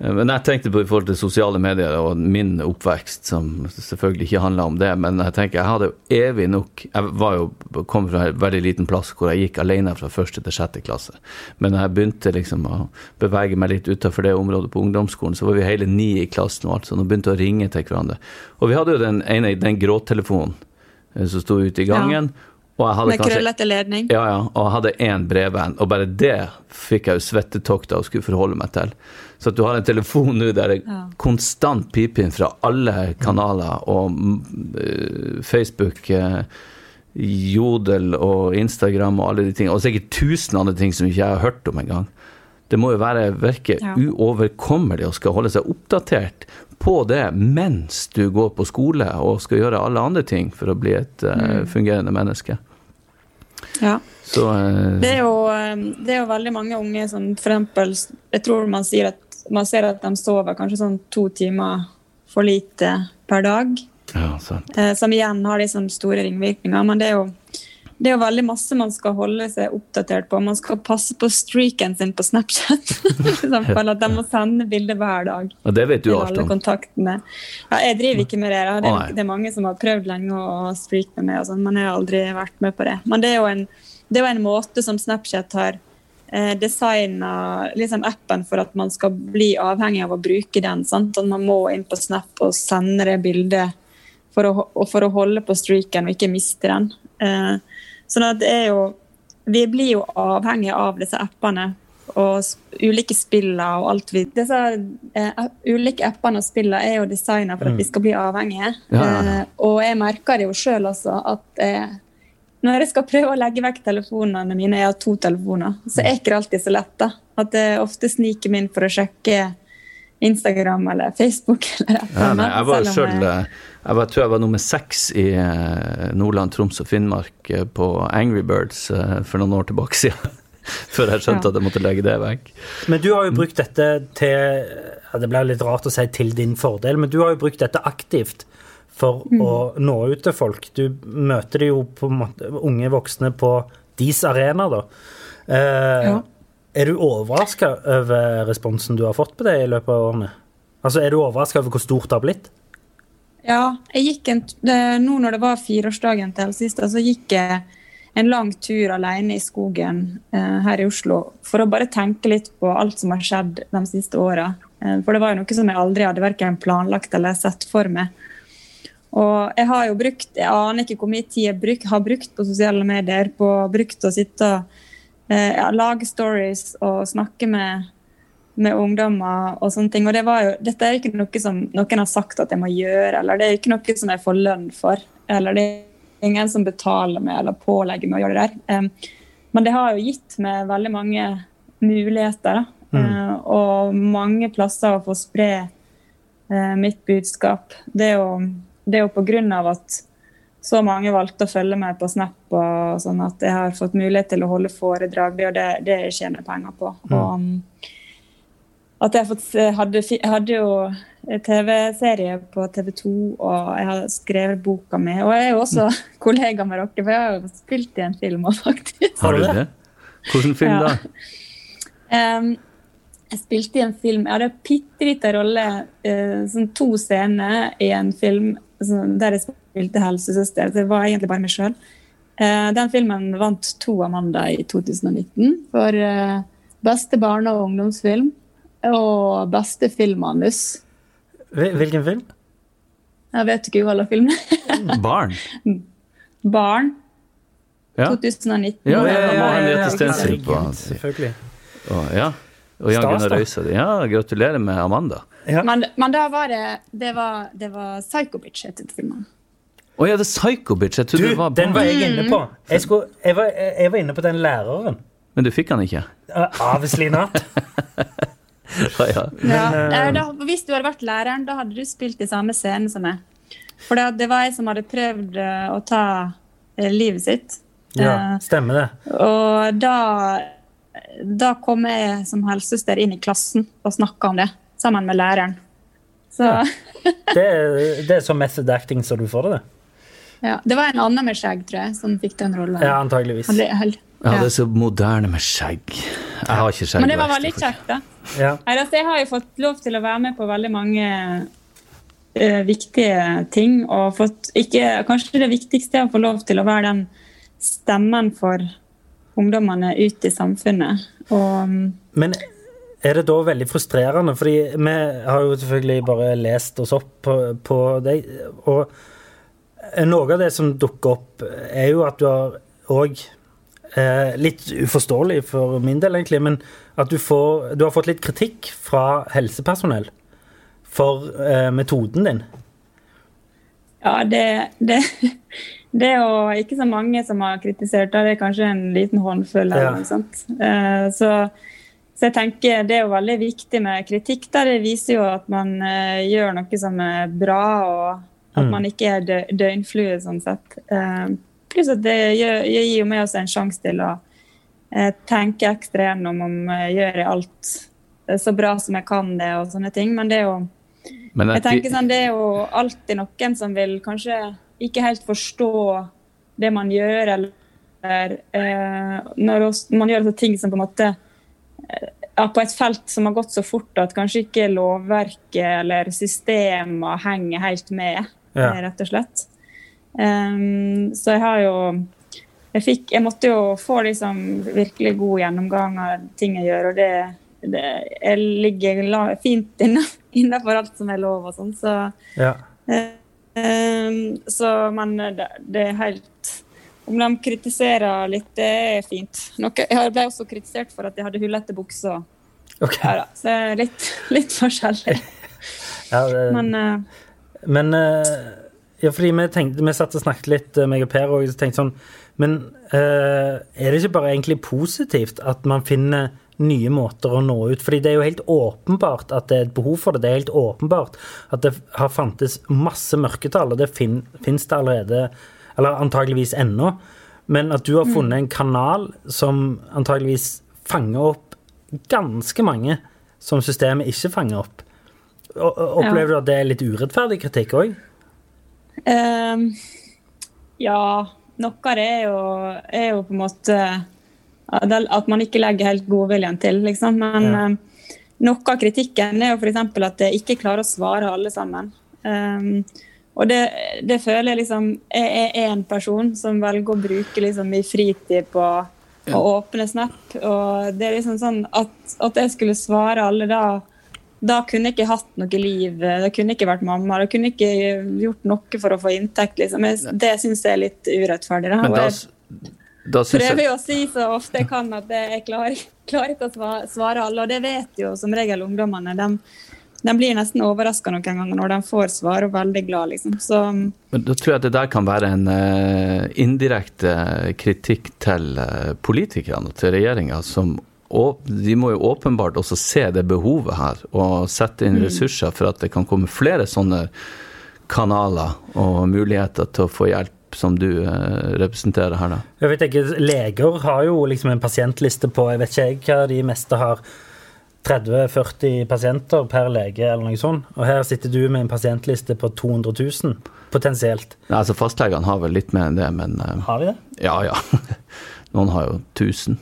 Men jeg tenkte på i forhold til sosiale medier og min oppvekst, som selvfølgelig ikke handla om det, men jeg tenker jeg hadde evig nok Jeg var jo, kom fra en veldig liten plass hvor jeg gikk alene fra første til sjette klasse. Men når jeg begynte liksom å bevege meg litt utenfor det området på ungdomsskolen, så var vi hele ni i klassen og alt sånn, og begynte å ringe til hverandre. Og vi hadde jo den ene, den gråtelefonen eh, som sto ute i gangen. Hadde Med kanskje krøllete ledning. ja, ja, og jeg hadde én brevvenn, og bare det fikk jeg jo svettetokter og skulle forholde meg til. Så at du har en telefon nå der det er Ja. konstant piping fra alle kanaler, og eh, Facebook, uh, Jodel og Instagram og alle de tingene, og sikkert tusen andre ting som ikke jeg har hørt om engang. Det må jo være virke Ja. uoverkommelig å skal holde seg oppdatert på det mens du går på skole og skal gjøre alle andre ting for å bli et uh, fungerende menneske. Ja. Så uh, Det er, jo, um, det er jo veldig mange unge som for eksempel Jeg tror man at man ser at de sover kanskje sånn to timer for lite per dag. Ja. Eh, som igjen har liksom store ringvirkninger. Men det er, jo, det er jo veldig masse man skal holde seg oppdatert på. Man skal passe på streaken sin på Snapchat. eksempel, at de må sende bilder hver dag. Og det vet du alt om. Ja, jeg driver ikke med det. Det er, det er mange som har prøvd lenge å streake med meg, og sånt, men jeg har aldri vært med på det. Men det er jo en, det er jo en måte som Snapchat har eh, designa liksom appen for at man skal bli avhengig av å bruke den. Sant? At man må inn på Snap og sende det bildet for å, for å holde på streaken og ikke miste den. Eh, sånn at det er jo Vi blir jo avhengige av disse appene og ulike spillene og alt vi Disse uh, ulike appene og spillene er jo designa for at vi skal bli avhengige. Ja, ja, ja. Uh, og jeg merker det jo sjøl også, at uh, når jeg skal prøve å legge vekk telefonene mine, jeg har to telefoner, så er ikke det alltid så lett. da. At jeg ofte sniker meg inn for å sjekke Instagram eller Facebook. eller et Ja, nei, jeg var jo selv, jeg- eh, jeg var, tror jeg var nummer seks i eh, Nordland, Troms og Finnmark eh, på Angry Birds eh, for noen år tilbake siden. Før jeg skjønte Ja. at jeg måtte legge det vekk. Men du har jo brukt dette til ja, Det blir litt rart å si til din fordel, men du har jo brukt dette aktivt for å nå ut til folk. Du møter jo på en måte, unge voksne på deres arena, da. Eh, Ja. Er du overraska over responsen du har fått på det i løpet av årene? Altså, Er du overraska over hvor stort det har blitt? Ja, jeg gikk en, nå når det var fireårsdagen til Helsesista, så gikk jeg en lang tur alene i skogen eh, her i Oslo for å bare tenke litt på alt som har skjedd de siste åra. Eh, for det var jo noe som jeg aldri hadde verken planlagt eller sett for meg. Og jeg har jo brukt Jeg aner ikke hvor mye tid jeg bruk, har brukt på sosiale medier på brukt å sitte og eh, lage stories og snakke med med ungdommer og sånne ting. Og det var jo, dette er ikke noe som noen har sagt at jeg må gjøre, eller det er ikke noe som jeg får lønn for. Eller det er ingen som betaler meg eller pålegger meg å gjøre det der. Um, men det har jo gitt meg veldig mange muligheter, da. Eh, og mange plasser å få spre uh, mitt budskap. Det er jo, det er jo på grunn av at så mange valgte å følge meg på Snap, og sånn at jeg har fått mulighet til å holde foredrag. Det det, det jeg tjener penger på. Og, um, at jeg fått, hadde, hadde jo TV-serie på TV 2, og jeg har skrevet boka mi. Og jeg er jo også kollega med dere, for jeg har jo spilt i en film òg, faktisk. Har du det? Hvilken film Ja. da? Um, jeg spilte i en film Jeg hadde en bitte liten rolle, uh, sånn to scener i en film sånn, der jeg spilte helsesøster. Så det var egentlig bare meg sjøl. den filmen vant to Amanda i 2019 for uh, beste barne- og ungdomsfilm og beste filmmanus. Hvil- Hvilken film? Jeg vet ikke hva slags film Barn? Barn. Ja. 2019. Ja, ja, ja, ja, ja. og Jan Gunnar. Røise. Ja, gratulerer med Amanda. Ja. Men, men da var det Det var, det var Psycho Bitch, het filmen. Å ja, det er Psycho Bitch. Jeg Du, det var den var jeg inne på. Jeg, skulle, jeg, var, jeg var inne på den læreren. Men du fikk han ikke? Uh, Obviously not. Ja, ja. Ja. Men, eh, da, hvis du hadde vært læreren, da hadde du spilt i samme scene som meg. For det, det var jeg som hadde prøvd eh, å ta eh, livet sitt. Ja, stemmer det. og da, da kom jeg som helsesøster inn i klassen og snakka om det, sammen med læreren. Så Ja. Det, er- det er så method acting så du får det, ja, det var en annen med skjegg, tror jeg, som fikk den rollen. Ja, antageligvis. Han ble- ja, det er så moderne med skjegg. Jeg har ikke skjegg. Men det var veldig kjekt, da. Ja. Nei, altså, jeg har jo fått lov til å være med på veldig mange uh, viktige ting. Og fått ikke, Kanskje det viktigste er å få lov til å være den stemmen for ungdommene ut i samfunnet. Og mm, Men er det da veldig frustrerende? Fordi vi har jo selvfølgelig bare lest oss opp på, på deg. Og noe av det som dukker opp, er jo at du har òg eh, Litt uforståelig for min del, egentlig, men at du, får, du har fått litt kritikk fra helsepersonell for eh, metoden din. ja, det, det, det er jo ikke så mange som har kritisert det. Det er kanskje en liten håndfull. Ja. Eh, Så, så jeg tenker det er jo veldig viktig med kritikk. Da. Det viser jo at man eh, gjør noe som er bra, og at Mm. man ikke er dø døgnflue sånn sett. Eh, Pluss at det gir, gir meg også en sjanse til å eh, tenke ekstra gjennom om jeg gjør alt eh, så bra som jeg kan det, og sånne ting. Men det er jo Men jeg tenker sånn, Det er jo alltid noen som vil kanskje ikke helt forstå det man gjør, eller eh, når man gjør ting som på en måte eh, ja, På et felt som har gått så fort at kanskje ikke lovverket eller systemer henger helt med, Ja. eh, rett og slett. Ehm, så jeg har jo jeg, fikk, jeg måtte jo få liksom virkelig god gjennomgang av ting jeg gjør, og det, det jeg ligger la, fint innafor alt som er lov og sånn. Så, Ja. ehm, så men det, det er helt Om de kritiserer litt, det er fint. Noe, jeg ble også kritisert for at jeg hadde hullete bukser. Okay. Ja, da, så litt, litt forskjellig. Ja, det, Men uh, Men eh, Ja, fordi vi tenkte Vi satt og snakket litt, eh, meg og Per, og tenkte sånn Men eh, er det ikke bare egentlig positivt at man finner nye måter å nå ut? Fordi det er jo helt åpenbart at det er et behov for det. Det er helt åpenbart at det har fantes masse mørketall, og det fin, finnes det allerede, eller antageligvis ennå. Men at du har funnet en kanal som antageligvis fanger opp ganske mange som systemet ikke fanger opp. Opplever du at det er litt urettferdig kritikk òg? Ehm, ja, noe av det er jo, er jo på en måte at man ikke legger helt godviljen til, liksom. Men Ja. um, noe av kritikken er jo f.eks. at jeg ikke klarer å svare alle sammen. Um, og det, det føler jeg liksom Jeg er en person som velger å bruke liksom i fritid på å åpne Snap. Og det er liksom sånn at, at jeg skulle svare alle da da kunne jeg ikke hatt noe liv. Da kunne jeg ikke vært mamma. Da kunne jeg ikke gjort noe for å få inntekt. Liksom. Jeg, det syns jeg er litt urettferdig. Da. Men da, da, jeg prøver jo å si så ofte jeg kan at jeg klarer, klarer ikke å svare alle. Og det vet jo som regel ungdommene. De, de blir nesten overraska noen ganger når de får svar, og veldig glad, liksom. Så Men da tror jeg at det der kan være en uh, indirekte kritikk til uh, politikerne og til regjeringa, som og de må jo åpenbart også se det behovet her, og sette inn ressurser for at det kan komme flere sånne kanaler og muligheter til å få hjelp som du eh, representerer her, da. Jeg vet ikke, Leger har jo liksom en pasientliste på Jeg vet ikke jeg hva de meste har. 30-40 pasienter per lege, eller noe sånt. Og her sitter du med en pasientliste på 200 000, potensielt. Nei, altså Fastlegene har vel litt mer enn det, men eh, Har de det? ja ja. Noen har jo 1000.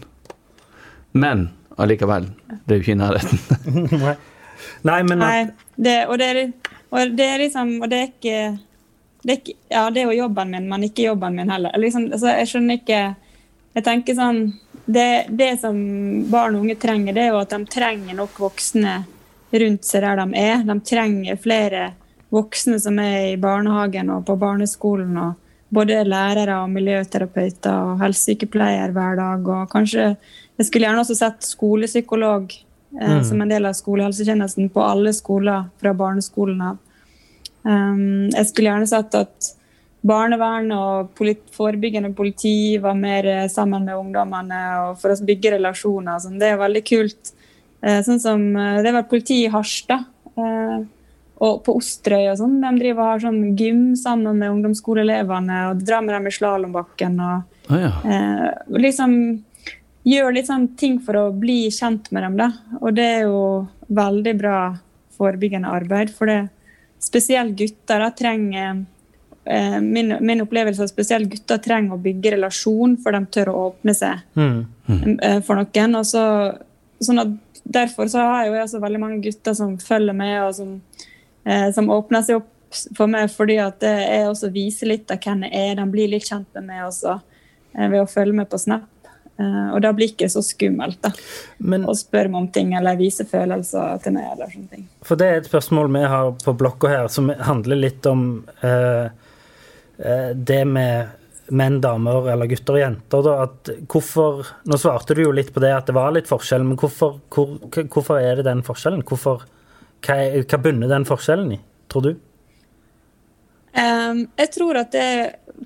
Men allikevel, det er jo ikke i nærheten. Nei. Nei, men Nei, det, og, det er, og det er liksom Og det er ikke det er, ikke, ja, det er jo jobben min, men ikke jobben min heller. Liksom, altså, jeg skjønner ikke Jeg tenker sånn det, det som barn og unge trenger, det er jo at de trenger nok voksne rundt seg der de er. De trenger flere voksne som er i barnehagen og på barneskolen. og Både lærere og miljøterapeuter og helsesykepleier hver dag. og kanskje Jeg skulle gjerne også sett skolepsykolog eh, som en del av skolehelsetjenesten på alle skoler fra barneskolen av. Um, jeg skulle gjerne sett at barnevern og polit forebyggende politi var mer eh, sammen med ungdommene og for å bygge relasjoner. Sånn. Det er veldig kult. Eh, sånn som, det var politi i Harstad og på Osterøy og sånn. De driver og har sånn gym sammen med ungdomsskoleelevene og drar med dem i slalåmbakken. og ah, ja. eh, liksom gjør litt sånn ting for å bli kjent med dem. da. Og det er jo veldig bra forebyggende arbeid. For det spesielt gutter da, trenger eh, min, min opplevelse er at spesielt gutter trenger å bygge relasjon for de tør å åpne seg mm, eh, for noen. Og så sånn at derfor så har jeg jo også veldig mange gutter som følger med, og som, eh, som åpner seg opp for meg fordi at det er også viser litt av hvem jeg er. De blir litt kjent med meg også eh, ved å følge med på Snap. Eh, og da blir det ikke så skummelt da, Men, å spørre meg om ting eller vise følelser til meg. eller sånne ting. for det er et spørsmål vi har på blokka her, som handler litt om eh, eh, det med menn, damer eller gutter og jenter. Da, at hvorfor, Nå svarte du jo litt på det at det var litt forskjell, men hvorfor, hvor, hvorfor er det den forskjellen? Hvorfor, hva, hva bunner den forskjellen i, tror du? Um, jeg tror at det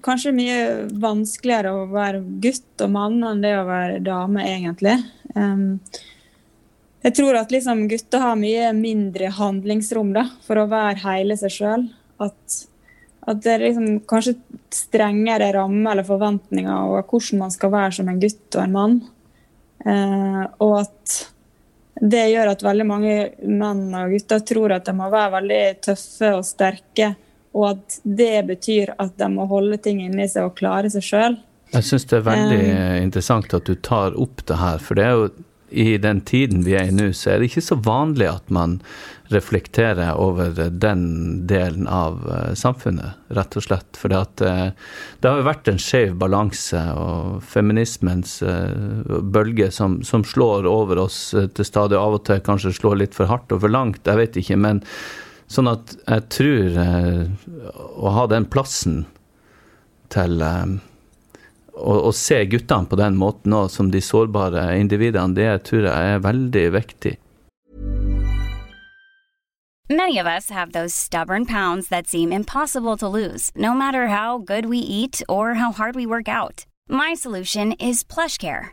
kanskje mye vanskeligere å være gutt og mann enn det å være dame, egentlig. Um, jeg tror at liksom gutter har mye mindre handlingsrom da, for å være hele seg sjøl. At, at det er liksom kanskje strengere rammer eller forventninger over hvordan man skal være som en gutt og en mann. Uh, og at det gjør at veldig mange menn og gutter tror at de må være veldig tøffe og sterke, og at det betyr at de må holde ting inni seg og klare seg sjøl. Jeg syns det er veldig interessant at du tar opp det her, for det er jo i den tiden vi er i nå, så er det ikke så vanlig at man reflekterer over den delen av eh, samfunnet, rett og slett. For det har jo vært en skjev balanse, og feminismens eh, bølge som, som slår over oss eh, til stadig, av og til kanskje slår litt for hardt og for langt, jeg vet ikke. men Sånn at jeg tror eh, å ha den plassen til eh, å, å se guttene på den måten òg, som de sårbare individene, det tror jeg er veldig viktig. Many of us have those stubborn pounds that seem impossible to lose, no matter how good we eat or how hard we work out. My solution is PlushCare.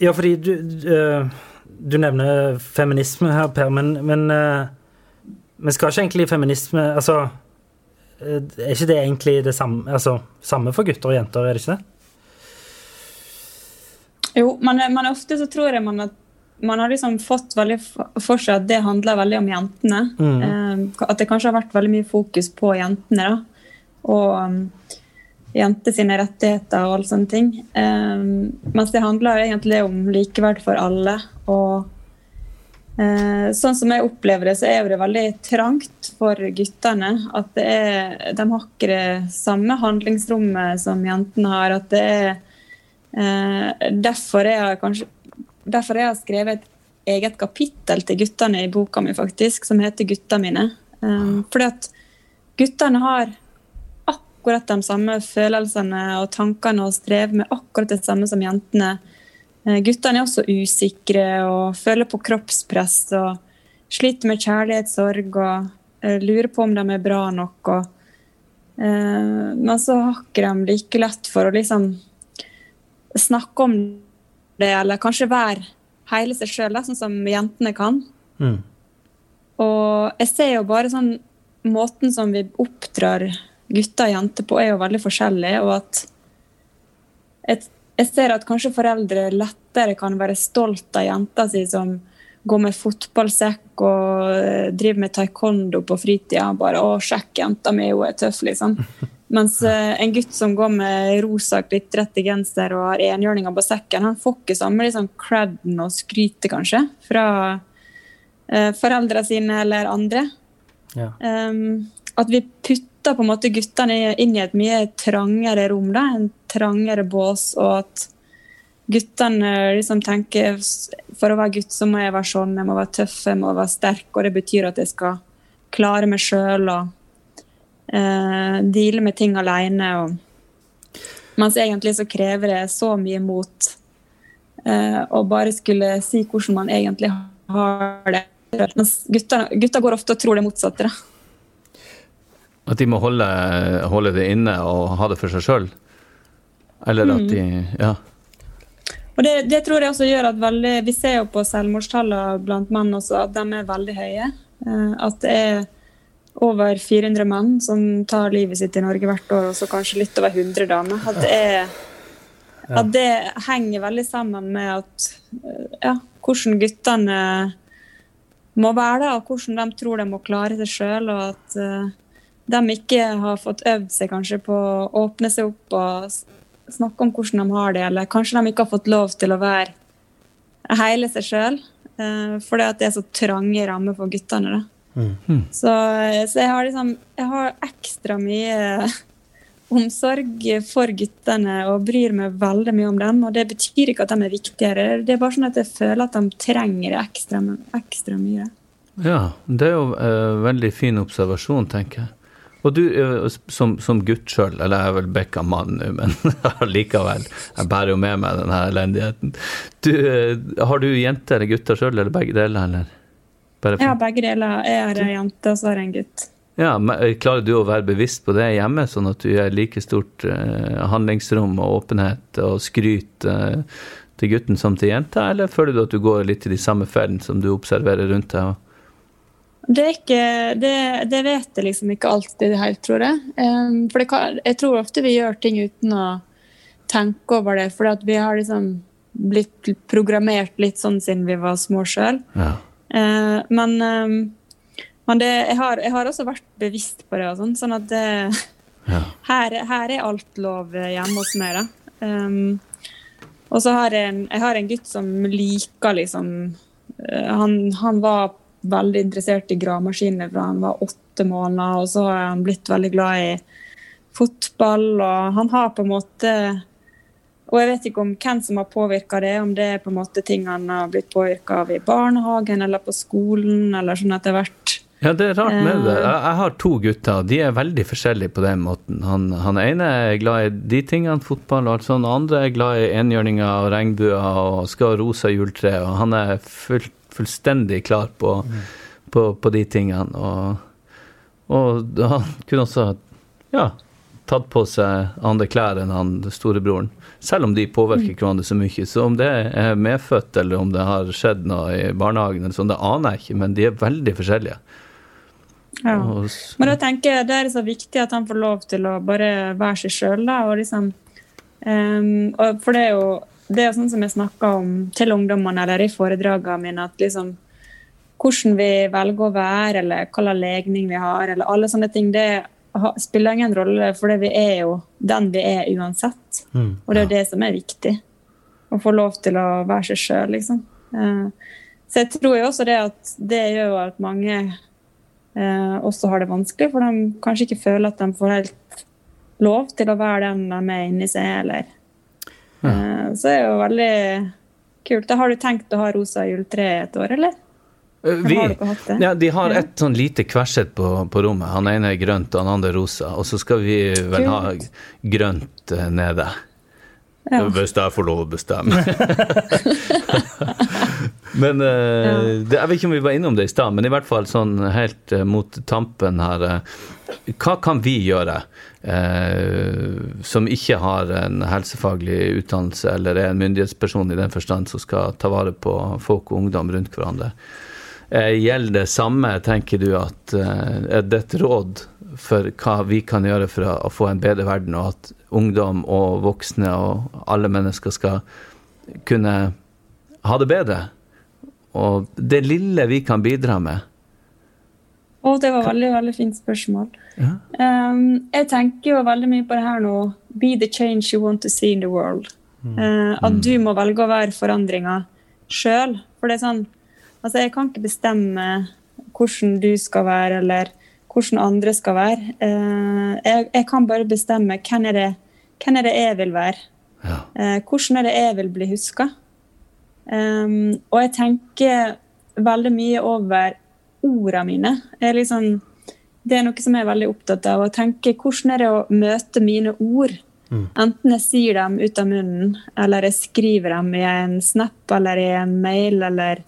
Ja, fordi du, du, du nevner feminisme her, Per, men, men eh, Vi skal ikke egentlig feminisme Altså, eh, er ikke det egentlig det samme, altså, samme for gutter og jenter, er det ikke det? Jo, men, men ofte så tror jeg man at man har liksom fått veldig for seg at det handler veldig om jentene. Mm. Eh, at det kanskje har vært veldig mye fokus på jentene. da. Og jenter sine rettigheter og alle sånne ting. Um, mens det handler egentlig om likeverd for alle. Og uh, sånn som jeg opplever det, så er det veldig trangt for guttene. At er, de har ikke det samme handlingsrommet som jentene har. At det er uh, Derfor er jeg kanskje Derfor har jeg skrevet et eget kapittel til guttene i boka mi, faktisk, som heter 'Gutta mine'. Um, fordi at guttene har akkurat de samme følelsene og tankene og strever med akkurat det samme som jentene. Eh, guttene er også usikre og føler på kroppspress og sliter med kjærlighetssorg og eh, lurer på om de er bra nok. Og, eh, men så har ikke de like lett for å liksom snakke om det, eller kanskje være hele seg sjøl, sånn som jentene kan. Mm. Og jeg ser jo bare sånn Måten som vi oppdrar gutter og jenter på, er jo veldig forskjellig. Og at et, jeg ser at kanskje foreldre lettere kan være stolt av jenta si som går med fotballsekk og eh, driver med taekwondo på fritida. Bare 'Å, sjekk, jenta mi, hun er tøff', liksom. Mens eh, en gutt som går med rosa glittrete genser og har enhjørninger på sekken, han får ikke samme liksom, creden og skrytet, kanskje, fra eh, foreldrene sine eller andre. Ja. Um, at vi putter på en måte guttene inn i et mye trangere rom, da, en trangere bås, og at guttene liksom tenker for å være gutt så må jeg være sånn, jeg må være tøff, jeg må være sterk, og det betyr at jeg skal klare meg sjøl og eh, deale med ting alene. Mens egentlig så krever det så mye mot eh, å bare skulle si hvordan man egentlig har det. Mens gutter går ofte og tror det motsatte. Da. At de må holde, holde det inne og ha det for seg sjøl? Eller at de Ja. Og det, det tror jeg også gjør at veldig, Vi ser jo på selvmordstallene blant menn også at de er veldig høye. Eh, At det er over 400 menn som tar livet sitt i Norge hvert år, og så kanskje litt over 100 damer. At det, er, at det henger veldig sammen med at eh, ja, hvordan guttene må være det, og hvordan de tror de må klare seg sjøl, og at eh, de ikke har fått øvd seg kanskje på å åpne seg opp og snakke om hvordan de har det, eller kanskje de ikke har fått lov til å være hele seg sjøl, fordi at det er så trange rammer for guttene. da. Mm. Så, så jeg har liksom jeg har ekstra mye omsorg for guttene og bryr meg veldig mye om dem. Og det betyr ikke at de er viktigere, det er bare sånn at jeg føler at de trenger det ekstra, ekstra mye. Ja, det er jo en veldig fin observasjon, tenker jeg. Og du eh, som, som gutt sjøl, eller jeg er vel bekka mann nå, men likevel, jeg bærer jo med meg denne elendigheten. Du, eh, har du jenter eller gutter sjøl, eller begge deler, eller? Jeg har begge deler. Jeg har ei jente, og så har jeg en gutt. Ja, men eh, Klarer du å være bevisst på det hjemme, sånn at du gir like stort eh, handlingsrom og åpenhet og skryt eh, til gutten som til jenta, eller føler du at du går litt i de samme fellene som du observerer rundt deg? Det, ikke, det, det vet jeg liksom ikke alltid helt, tror jeg. Um, for det kan, jeg tror ofte vi gjør ting uten å tenke over det, for vi har liksom blitt programmert litt sånn siden vi var små sjøl. Ja. Uh, men um, men det, jeg, har, jeg har også vært bevisst på det. og sånn, sånn at det, Ja. her, her er alt lov hjemme hos meg. da. Um, og så har jeg en, jeg har en gutt som liker liksom eh, han, han var veldig interessert i gravemaskiner fra han var åtte måneder, og så er han blitt veldig glad i fotball, og han har på en måte og jeg vet ikke om hvem som har påvirka det, om det er på en måte ting han har blitt påvirka av i barnehagen eller på skolen, eller sånn etter hvert. Ja, det er rart med det. Eh. Jeg, har to gutter, de er veldig forskjellige på den måten. Han, han ene er glad i de tingene, fotball og alt sånt. Andre er glad i enhjørninger og regnbuer og skal ha rosa juletre. Og han er full, fullstendig klar på, på, på de tingene. Og, og han kunne også ja, tatt på seg andre klær enn han storebroren. Selv om de påvirker hverandre så mye. Så om det er medfødt, eller om det har skjedd noe i barnehagen, eller sånn, det aner jeg ikke, men de er veldig forskjellige. Ja. Men da tenker jeg det er så viktig at han får lov til å bare være seg sjøl, da. Og liksom, um, og for det er jo det er sånn som jeg snakker om til ungdommene eller i foredragene mine, at liksom hvordan vi velger å være, eller hva slags legning vi har, eller alle sånne ting, det spiller ingen rolle, for vi er jo den vi er uansett. Mm. Og det er det som er viktig. Å få lov til å være seg sjøl, liksom. Eh, Så jeg tror jo også det at det gjør at mange eh, også har det vanskelig, for de kanskje ikke føler at de får helt lov til å være den de er inni seg, eller eh, Så det er jo veldig kult. Da har du tenkt å ha rosa juletre et år, eller? Eh, Vi, ja, de har et sånn lite kversett på, på rommet. Han ene er grønt, han andre er rosa. Og så skal vi vel ha grønt eh, nede. Ja. Hvis jeg får lov å bestemme. men uh, det, Jeg vet ikke om vi var innom det i stad, men i hvert fall sånn helt uh, mot tampen her uh, Hva kan vi gjøre som ikke har en helsefaglig utdannelse eller er en myndighetsperson i den forstand som skal ta vare på folk og ungdom rundt hverandre? Gjelder det samme, tenker du, at er det et råd for hva vi kan gjøre for å få en bedre verden, og at ungdom og voksne og alle mennesker skal kunne ha det bedre? Og det lille vi kan bidra med. Å, det var veldig, veldig fint spørsmål. Ja. Um, jeg tenker jo veldig mye på det her nå. Be the change you want to see in the world. Eh, at du må velge å være forandringa sjøl. For det er sånn Altså, jeg kan ikke bestemme hvordan du skal være, eller hvordan andre skal være. Uh, jeg, jeg kan bare bestemme hvem er det, hvem er det jeg vil være. Eh, hvordan er det jeg vil bli huska? Um, og jeg tenker veldig mye over ordene mine. Jeg liksom, det er noe som jeg er veldig opptatt av. Å tenke hvordan er det å møte mine ord? Enten jeg sier dem ut av munnen, eller jeg skriver dem i en snap eller i en mail, eller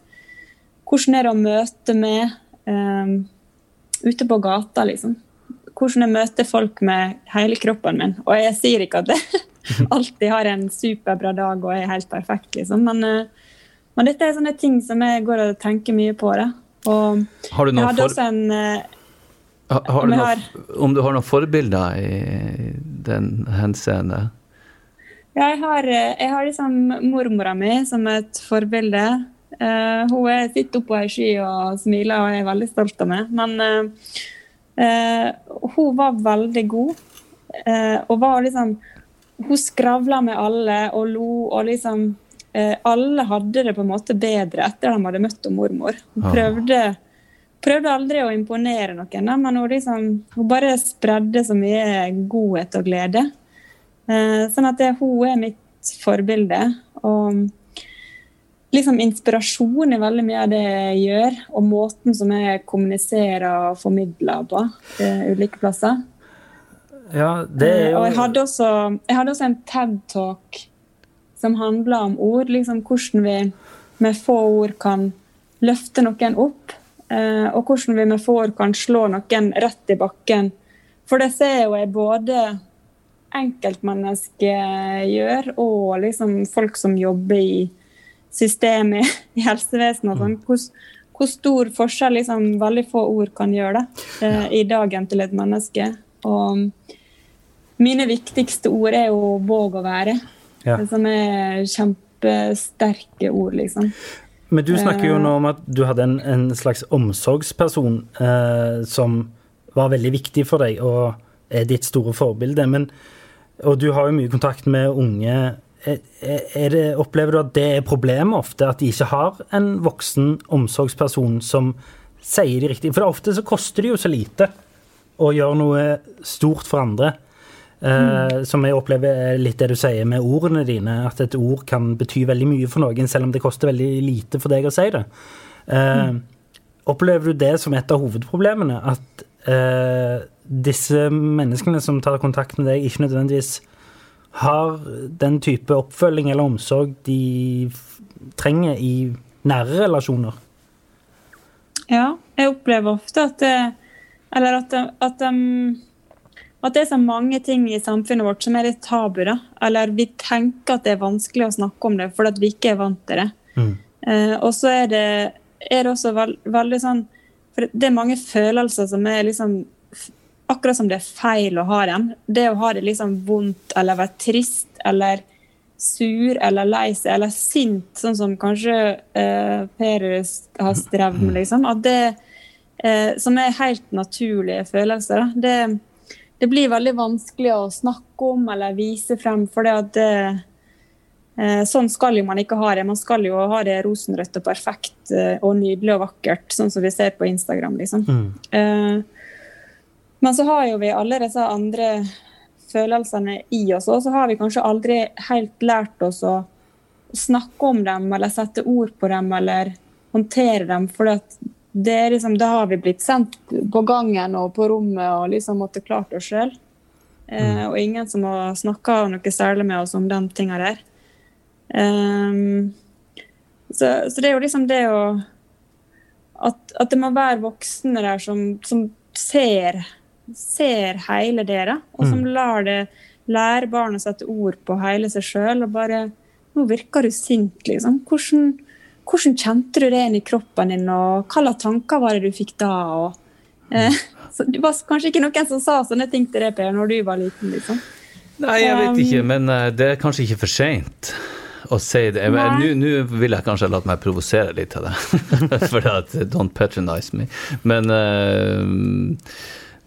hvordan er det å møte med um, ute på gata, liksom. Hvordan jeg møter folk med hele kroppen min. Og jeg sier ikke at jeg alltid har en superbra dag og er helt perfekt, liksom. Men, eh, men dette er sånne ting som jeg går og tenker mye på. Da. Og Har du jeg noen hadde for- også en eh, Har, har Om du jeg noe, har- om du har noen forbilder i den henseende? Ja, jeg har, eh, jeg har liksom mormora mi som et forbilde. Uh, hun er, sitter oppå ei sky og smiler og er veldig stolt av meg. Men uh, uh, hun var veldig god. og var liksom Hun skravla med alle og lo og liksom Alle hadde det på en måte bedre etter at de hadde møtt mormor. Hun prøvde, prøvde aldri å imponere noen, men hun, liksom, hun bare spredde så mye godhet og glede. Eh, sånn at det, hun er mitt forbilde. Og liksom inspirasjon i veldig mye av det jeg gjør, og måten som jeg kommuniserer og formidler på eh, ulike plasser. Ja, det er Eh, Og jeg hadde også, jeg hadde også en TED-talk som handler om ord. liksom Hvordan vi med få ord kan løfte noen opp. eh, Og hvordan vi med få ord kan slå noen rett i bakken. For det ser jo jeg både enkeltmennesker gjør, og liksom folk som jobber i systemet i helsevesenet. sånn. Hvor, hvor stor forskjell liksom veldig få ord kan gjøre da, eh, i dagen til et menneske. Og mine viktigste ord er jo 'våg å være', Ja. som er kjempesterke ord, liksom. Men du snakker jo Eh, nå om at du hadde en, en slags omsorgsperson eh, som var veldig viktig for deg, og er ditt store forbilde. Men, og du har jo mye kontakt med unge. Det, opplever du at det er problemet ofte, at de ikke har en voksen omsorgsperson som sier de riktige For ofte så koster det jo så lite å gjøre noe stort for andre. Eh, Som jeg opplever er litt det du sier med ordene dine, at et ord kan bety veldig mye for noen, selv om det koster veldig lite for deg å si det. Eh, Opplever du det som et av hovedproblemene? At uh, disse menneskene som tar kontakt med deg, ikke nødvendigvis har den type oppfølging eller omsorg de trenger i nære relasjoner? Ja, jeg opplever ofte at det, eller at, de, at, de, at det er så mange ting i samfunnet vårt som er litt tabu. da. Eller vi tenker at det er vanskelig å snakke om det fordi at vi ikke er vant til det. Eh, og så er det, er det også veld, veldig sånn For det er mange følelser som er liksom Akkurat som det er feil å ha dem. Det å ha det liksom vondt eller være trist eller sur eller lei seg eller sint, sånn som kanskje eh, Per har strevd med, liksom. At det, eh, som er helt naturlige følelser, da, det, det, blir veldig vanskelig å snakke om eller vise frem. For det at det, eh, sånn skal jo man ikke ha det. Man skal jo ha det rosenrødt og perfekt eh, og nydelig og vakkert, sånn som vi ser på Instagram, liksom. Mm. Eh, men så har jo vi alle disse andre følelsene i oss, og så har vi kanskje aldri helt lært oss å snakke om dem eller sette ord på dem eller håndtere dem. For det liksom, det, har vi blitt sendt på gangen og på rommet og liksom måtte klart oss sjøl. Eh, mm. og ingen som har snakka noe særlig med oss om de tinga der. Um, så, så, det er jo liksom det å At, at det må være voksne der som, som ser ser hele dere, og som mm. lar det lære barn å sette ord på hele seg sjøl. Og bare Nå virker du sint, liksom. Hvordan, hvordan kjente du det inn i kroppen din, og hva slags tanker var det du fikk da? Og, eh, så det var kanskje ikke noen som sa sånne ting til deg, Per, når du var liten, liksom. Nei, jeg vet ikke, men uh, det er kanskje ikke for seint å si det. Nå vil jeg kanskje latt meg provosere litt av det. for at don't patronize me. Men uh,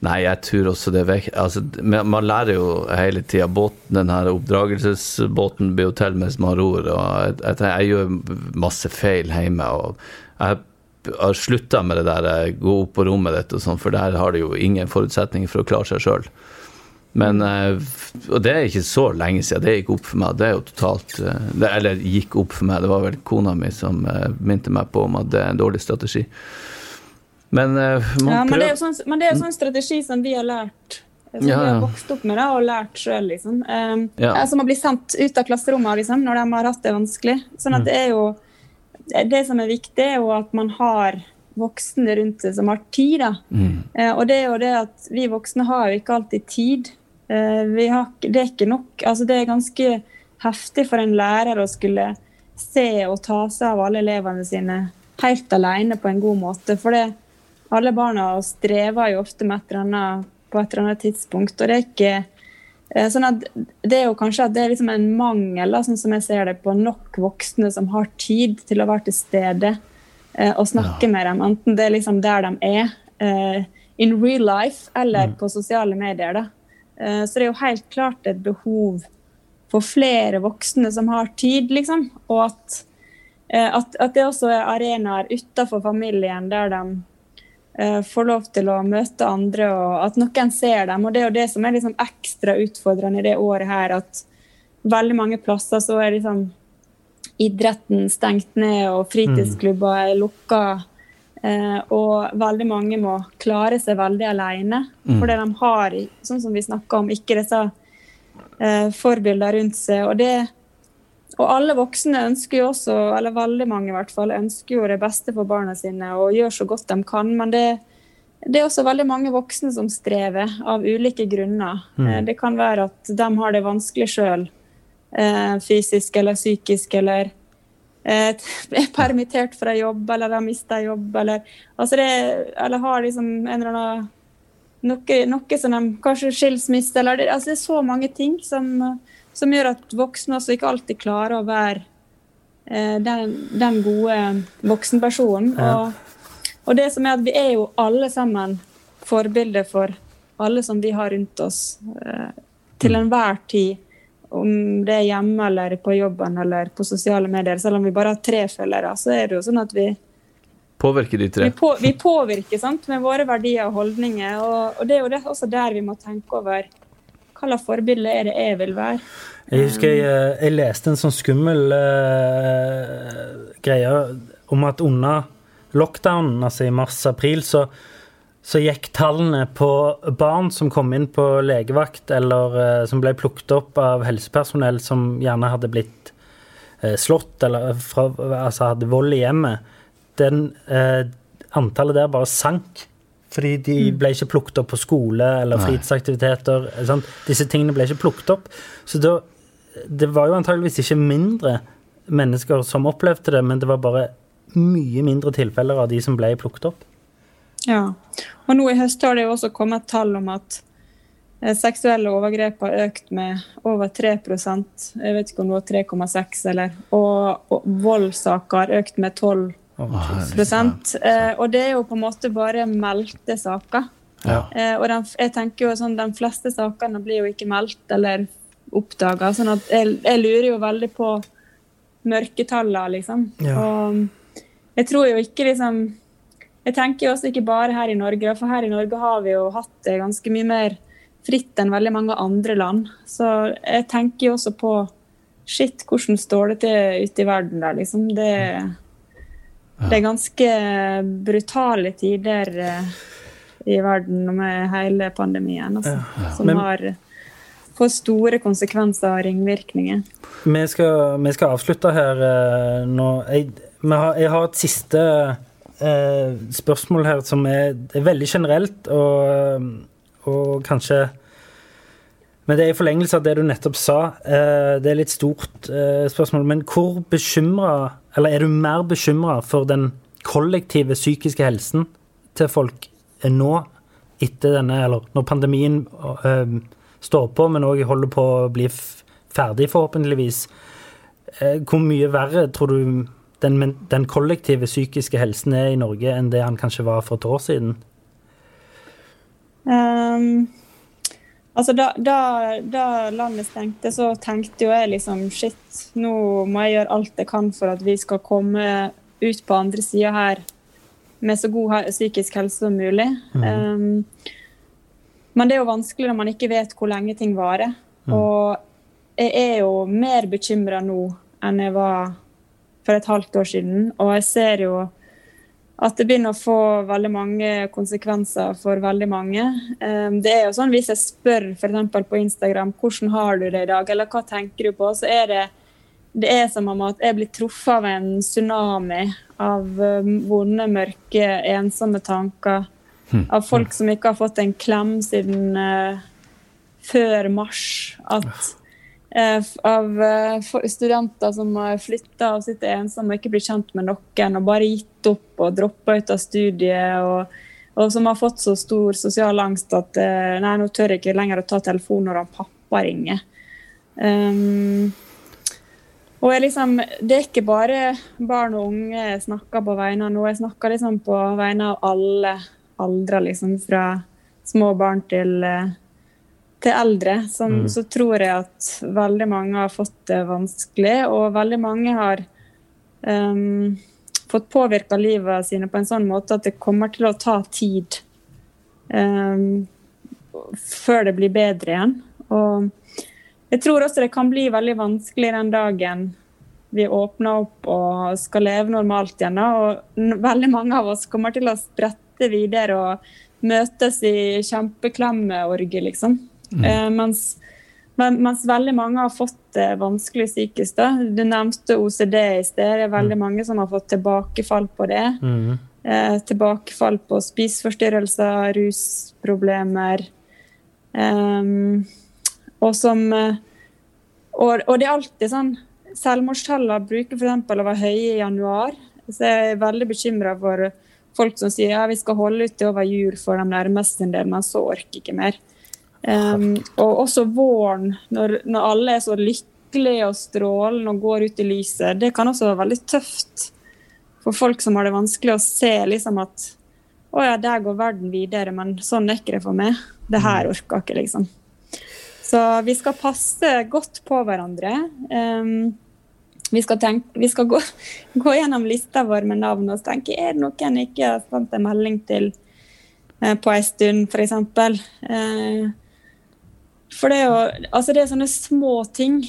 Nei, jeg tror også det er vekk altså, Man lærer jo hele tida. Den her oppdragelsesbåten blir jo til mens man ror. jeg, jeg, jeg, gjør masse feil hjemme. og Jeg har slutta med det der eh, gå opp på rommet ditt og sånn, for der har det jo ingen forutsetninger for å klare seg sjøl. Men eh, Og det er ikke så lenge siden det gikk opp for meg. Det er jo totalt eh, det, Eller gikk opp for meg. Det var vel kona mi som minte meg på om at det er en dårlig strategi. Men, uh, ja, men, det er jo sånn, men det er jo sånn strategi som vi har lært. Som ja, vi har vokst opp med det og lært sjøl. Liksom. Um, ja. Som å bli sendt ut av klasserommet liksom, når de har hatt det vanskelig. Sånn at mm. det er jo Det som er viktig, er jo at man har voksne rundt seg som har tid. Da. Mm. Uh, og det er jo det at vi voksne har jo ikke alltid tid. Uh, har, det er ikke nok. Altså, det er ganske heftig for en lærer å skulle se og ta seg av alle elevene sine helt alene på en god måte. For det, alle barna strever jo ofte med et eller annet på et eller annet tidspunkt. og det er ikke eh, sånn at det er jo kanskje at det er liksom en mangel, sånn som jeg ser det, på nok voksne som har tid til å være til stede eh, og snakke ja. med dem. Enten det er liksom der de er, eh, in real life, eller mm. på sosiale medier. da. Så det er jo helt klart et behov for flere voksne som har tid, liksom. Og at, at, at det også er arenaer utenfor familien der de får lov til å møte andre, og at noen ser dem. Og det er jo det som er liksom ekstra utfordrende i det året her, at veldig mange plasser så er liksom idretten stengt ned, og fritidsklubber er lukka. Uh, og veldig mange må klare seg veldig alene. Mm. Fordi de har, sånn som vi snakka om, ikke disse eh, forbilder rundt seg. Og det og alle voksne ønsker jo også, eller veldig mange i hvert fall, ønsker jo det beste for barna sine og gjør så godt de kan. Men det, det er også veldig mange voksne som strever, av ulike grunner. Mm. Eh, det kan være at de har det vanskelig sjøl, eh, fysisk eller psykisk, eller eh, er permittert fra jobb, eller har mista jobb, eller, altså det, eller har liksom en eller annen noe, noe som de Kanskje skilsmisse, eller det, altså det er så mange ting som som gjør at voksne også ikke alltid klarer å være eh, den, den, gode voksenpersonen. Og, og, det som er at vi er jo alle sammen forbilder for alle som vi har rundt oss eh, til mm. enhver tid. Om det er hjemme eller på jobben eller på sosiale medier. Selv om vi bare har tre følgere, så er det jo sånn at vi Påvirker de tre? Vi, på, vi påvirker sant, med våre verdier og holdninger. Og, og det er jo det, også der vi må tenke over hva slags forbilde er det jeg vil være? Jeg husker jeg, eh, jeg leste en sånn skummel uh, greie om at under lockdownen, altså i mars-april, så, så, gikk tallene på barn som kom inn på legevakt, eller uh, som ble plukket opp av helsepersonell som gjerne hadde blitt uh, slått, eller fra, altså hadde vold i hjemmet, den, antallet der bare sank. Fordi de mm. ble ikke plukket opp på skole eller fritidsaktiviteter. Disse tingene ble ikke plukket opp. Så da, det var jo antageligvis ikke mindre mennesker som opplevde det, men det var bare mye mindre tilfeller av de som ble plukket opp. Ja. Og nå i høst har det jo også kommet tall om at Eh, Seksuelle overgrep har økt med over 3% Jeg vet ikke om det var 3,6 eller Og, og voldssaker har økt med 12 eh, Og det er jo på en måte bare meldte saker. Ja. Eh, og den, jeg tenker jo sånn, De fleste sakene blir jo ikke meldt eller oppdaga. Sånn at jeg, jeg lurer jo veldig på mørketallene, liksom. Ja. Og jeg tror jo ikke liksom Jeg tenker jo også ikke bare her i Norge, for her i Norge har vi jo hatt det ganske mye mer fritt enn veldig mange andre land. Så jeg tenker jo også på Shit, hvordan står det til ute i verden der, liksom? Det, det er ganske brutale tider eh, i verden med hele pandemien, altså, som Men- har får store konsekvenser og ringvirkninger. Vi skal, vi skal avslutte her eh, nå. Jeg, har, jeg har et siste eh, spørsmål her som er, er veldig generelt, og, og kanskje Men det er i forlengelse av det du nettopp sa. Eh, det er litt stort eh, spørsmål. Men hvor bekymra, eller er du mer bekymra for den kollektive psykiske helsen til folk eh, nå, etter denne, eller når pandemien eh, står på, men òg holder på å bli ferdig, forhåpentligvis. Eh, Hvor mye verre tror du den, den kollektive psykiske helsen er i Norge enn det han kanskje var for et år siden? Um, altså da, da, da landet stengte, så tenkte jo jeg liksom shit, nå må jeg gjøre alt jeg kan for at vi skal komme ut på andre sida her med så god psykisk helse som mulig. Ehm, men det er jo vanskelig når man ikke vet hvor lenge ting varer. Og jeg er jo mer bekymra nå enn jeg var for et halvt år siden. Og jeg ser jo at det begynner å få veldig mange konsekvenser for veldig mange. Um, Det er jo sånn Hvis jeg spør f.eks. på Instagram hvordan har du det i dag, eller hva tenker du på, så er det det er som om at jeg blir truffet av en tsunami av um, vonde, mørke, ensomme tanker. Av folk som ikke har fått en klem siden uh, før mars. At uh, av uh, studenter som har flytta og sitter ensomme og ikke blir kjent med noen, og bare gitt opp og droppa ut av studiet. Og, og som har fått så stor sosial angst at nei, nå tør jeg ikke lenger å ta telefonen når han pappa ringer. Um, og jeg liksom, Det er ikke bare barn og unge jeg snakker på vegne av nå, jeg snakker liksom på vegne av alle aldre, liksom fra små barn til, eh, til eldre. Som, Så tror jeg at veldig mange har fått det vanskelig, og veldig mange har um, fått påvirka livet sine på en sånn måte at det kommer til å ta tid um, før det blir bedre igjen. Og jeg tror også det kan bli veldig vanskelig den dagen vi åpner opp og skal leve normalt igjen. Og veldig mange av oss kommer til å sprette videre og møtes i kjempeklemme orgie, liksom. Eh, mens, men, mens veldig mange har fått det vanskelig psykisk. da. Du nevnte OCD i sted. Det er veldig mange som har fått tilbakefall på det. Eh, tilbakefall på spiseforstyrrelser, rusproblemer. Ehm, og som eh, og, og det er alltid sånn Selvmordstallene bruker f.eks. å være høye i januar. Så jeg er veldig bekymra for folk som sier ja, vi skal holde ut over jul for de nærmeste en del, men så orker ikke mer. Um, og også våren, når, når alle er så lykkelige og strålende og går ut i lyset. Det kan også være veldig tøft for folk som har det vanskelig å se liksom at å ja, der går verden videre, men sånn er ikke det for meg. Det her orker jeg ikke, liksom. Så vi skal passe godt på hverandre. Ehm, vi skal, tenke, vi skal gå, gå gjennom lista vår med navn og tenke er det noen jeg ikke har sendt en melding til eh, på en stund, f.eks. Eh, for det er jo altså det er sånne små ting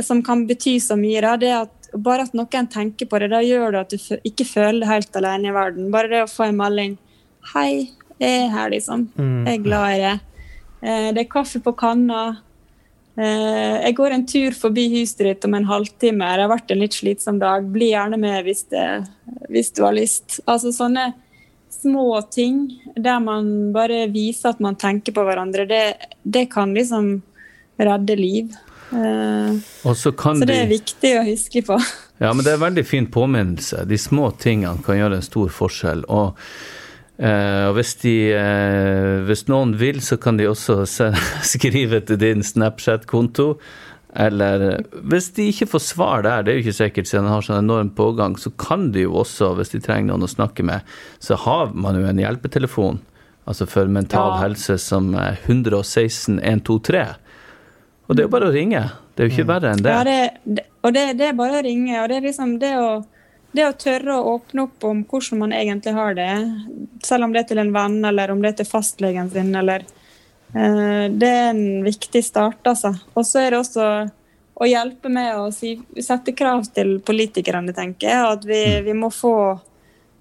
som kan bety så mye. Da. Det at, bare at noen tenker på det, da gjør det at du ikke føler deg helt alene i verden. Bare det å få en melding 'Hei, jeg er her', liksom. Jeg er glad i det. Eh, det er kaffe på kanna. Eh, jeg går en tur forbi huset ditt om en halvtime. Det har vært en litt slitsom dag. Bli gjerne med hvis, det, hvis du har lyst. Altså sånne små ting der man bare viser at man tenker på hverandre, det, det kan liksom redde liv. Eh, Og så kan så det de er viktig å huske på. Ja, men det er en veldig fin påminnelse. De små tingene kan gjøre en stor forskjell. Og og hvis, de, eh, hvis noen vil, så kan de også skrive til din Snapchat-konto. Eller hvis de ikke får svar der, det er jo ikke sikkert siden de har sånn enorm pågang, så kan de jo også, hvis de trenger noen å snakke med, så har man jo en hjelpetelefon. Altså for mental Ja. helse som er 116 123. Og det er jo bare å ringe. Det er jo ikke verre enn det. Ja, det, det, og det, det er bare å ringe. Og det er liksom det å, det å tørre å åpne opp om hvordan man egentlig har det, selv om det er til en venn eller om det er til fastlegen sin, eller eh, Det er en viktig start, altså. Og så er det også å hjelpe med å si, sette krav til politikerne, tenker jeg. At vi, vi må få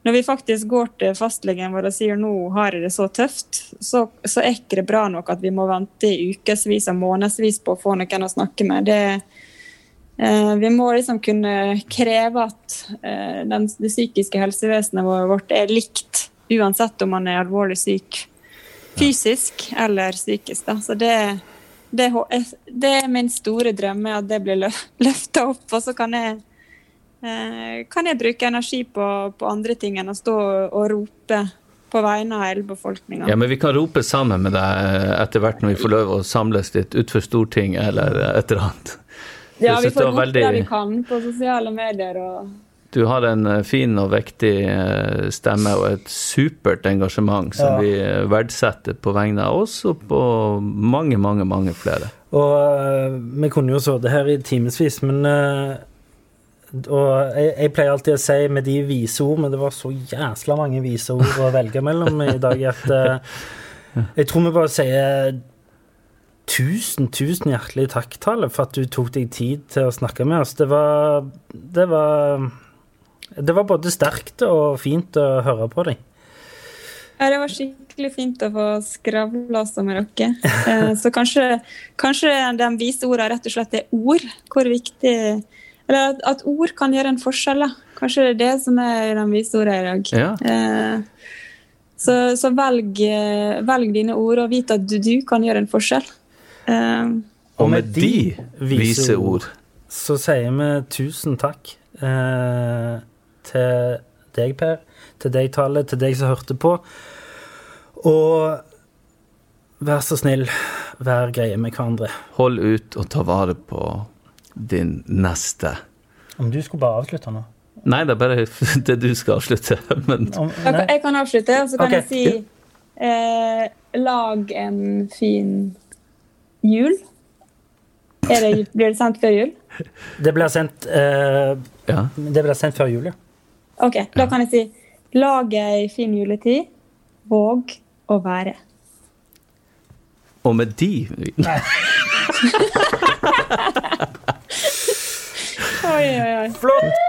Når vi faktisk går til fastlegen vår og sier nå har jeg det så tøft, så, så er ikke det bra nok at vi må vente i ukevis og månedsvis på å få noen å snakke med. Det, Eh, vi må liksom kunne kreve at eh, det psykiske helsevesenet vårt er likt, uansett om man er alvorlig syk fysisk eller psykisk. Da. Så det, det, eh, det er min store drøm, er at det blir lø løfta opp. Og så kan jeg, eh, kan jeg bruke energi på, på andre ting enn å stå og rope på vegne av hele befolkninga. Ja, men vi kan rope sammen med deg etter hvert når vi får lov å samles litt utenfor Stortinget eller et eller annet. Ja, vi får gjort veldig- det vi kan på sosiale medier. og Du har en eh, fin og viktig eh, stemme og et supert engasjement som Ja. vi eh, verdsetter på vegne av oss og på mange, mange, mange flere. Og vi kunne jo sittet her i timevis, men Og jeg, jeg pleier alltid å si med de vise ord, men det var så jæsla mange vise ord å velge mellom i dag at Jeg tror vi bare sier tusen, tusen hjertelig takk, Tale, for at du tok deg tid til å snakke med oss. Det var Det var, det var både sterkt og fint å høre på deg. Ja, det var skikkelig fint å få skravla også med dere. Eh, Så kanskje, kanskje de vise ordene rett og slett er ord. Hvor viktig Eller at, at ord kan gjøre en forskjell. Da. Kanskje det er det som er de vise ordene i dag. Ja. Eh, Så, så velg, eh, velg dine ord, og vit at du, du kan gjøre en forskjell. Eh, Og med de vise ord så sier vi tusen takk eh, til deg, Per, til deg, Tale, til deg som hørte på. Og vær så snill, vær greie med hverandre. Hold ut og ta vare på din neste. Om du skulle bare avslutte nå? Nei, det er bare det du skal avslutte. Men Om, jeg, kan- avslutte, og så kan okay. jeg si eh, Lag en fin jul. Er det, blir det sendt før jul? det blir sendt uh, ja. Det blir sendt før jul, ja. Ok, da kan jeg si lag ei fin juletid. Våg å være. Og med de Oi, oi, oi. Flott!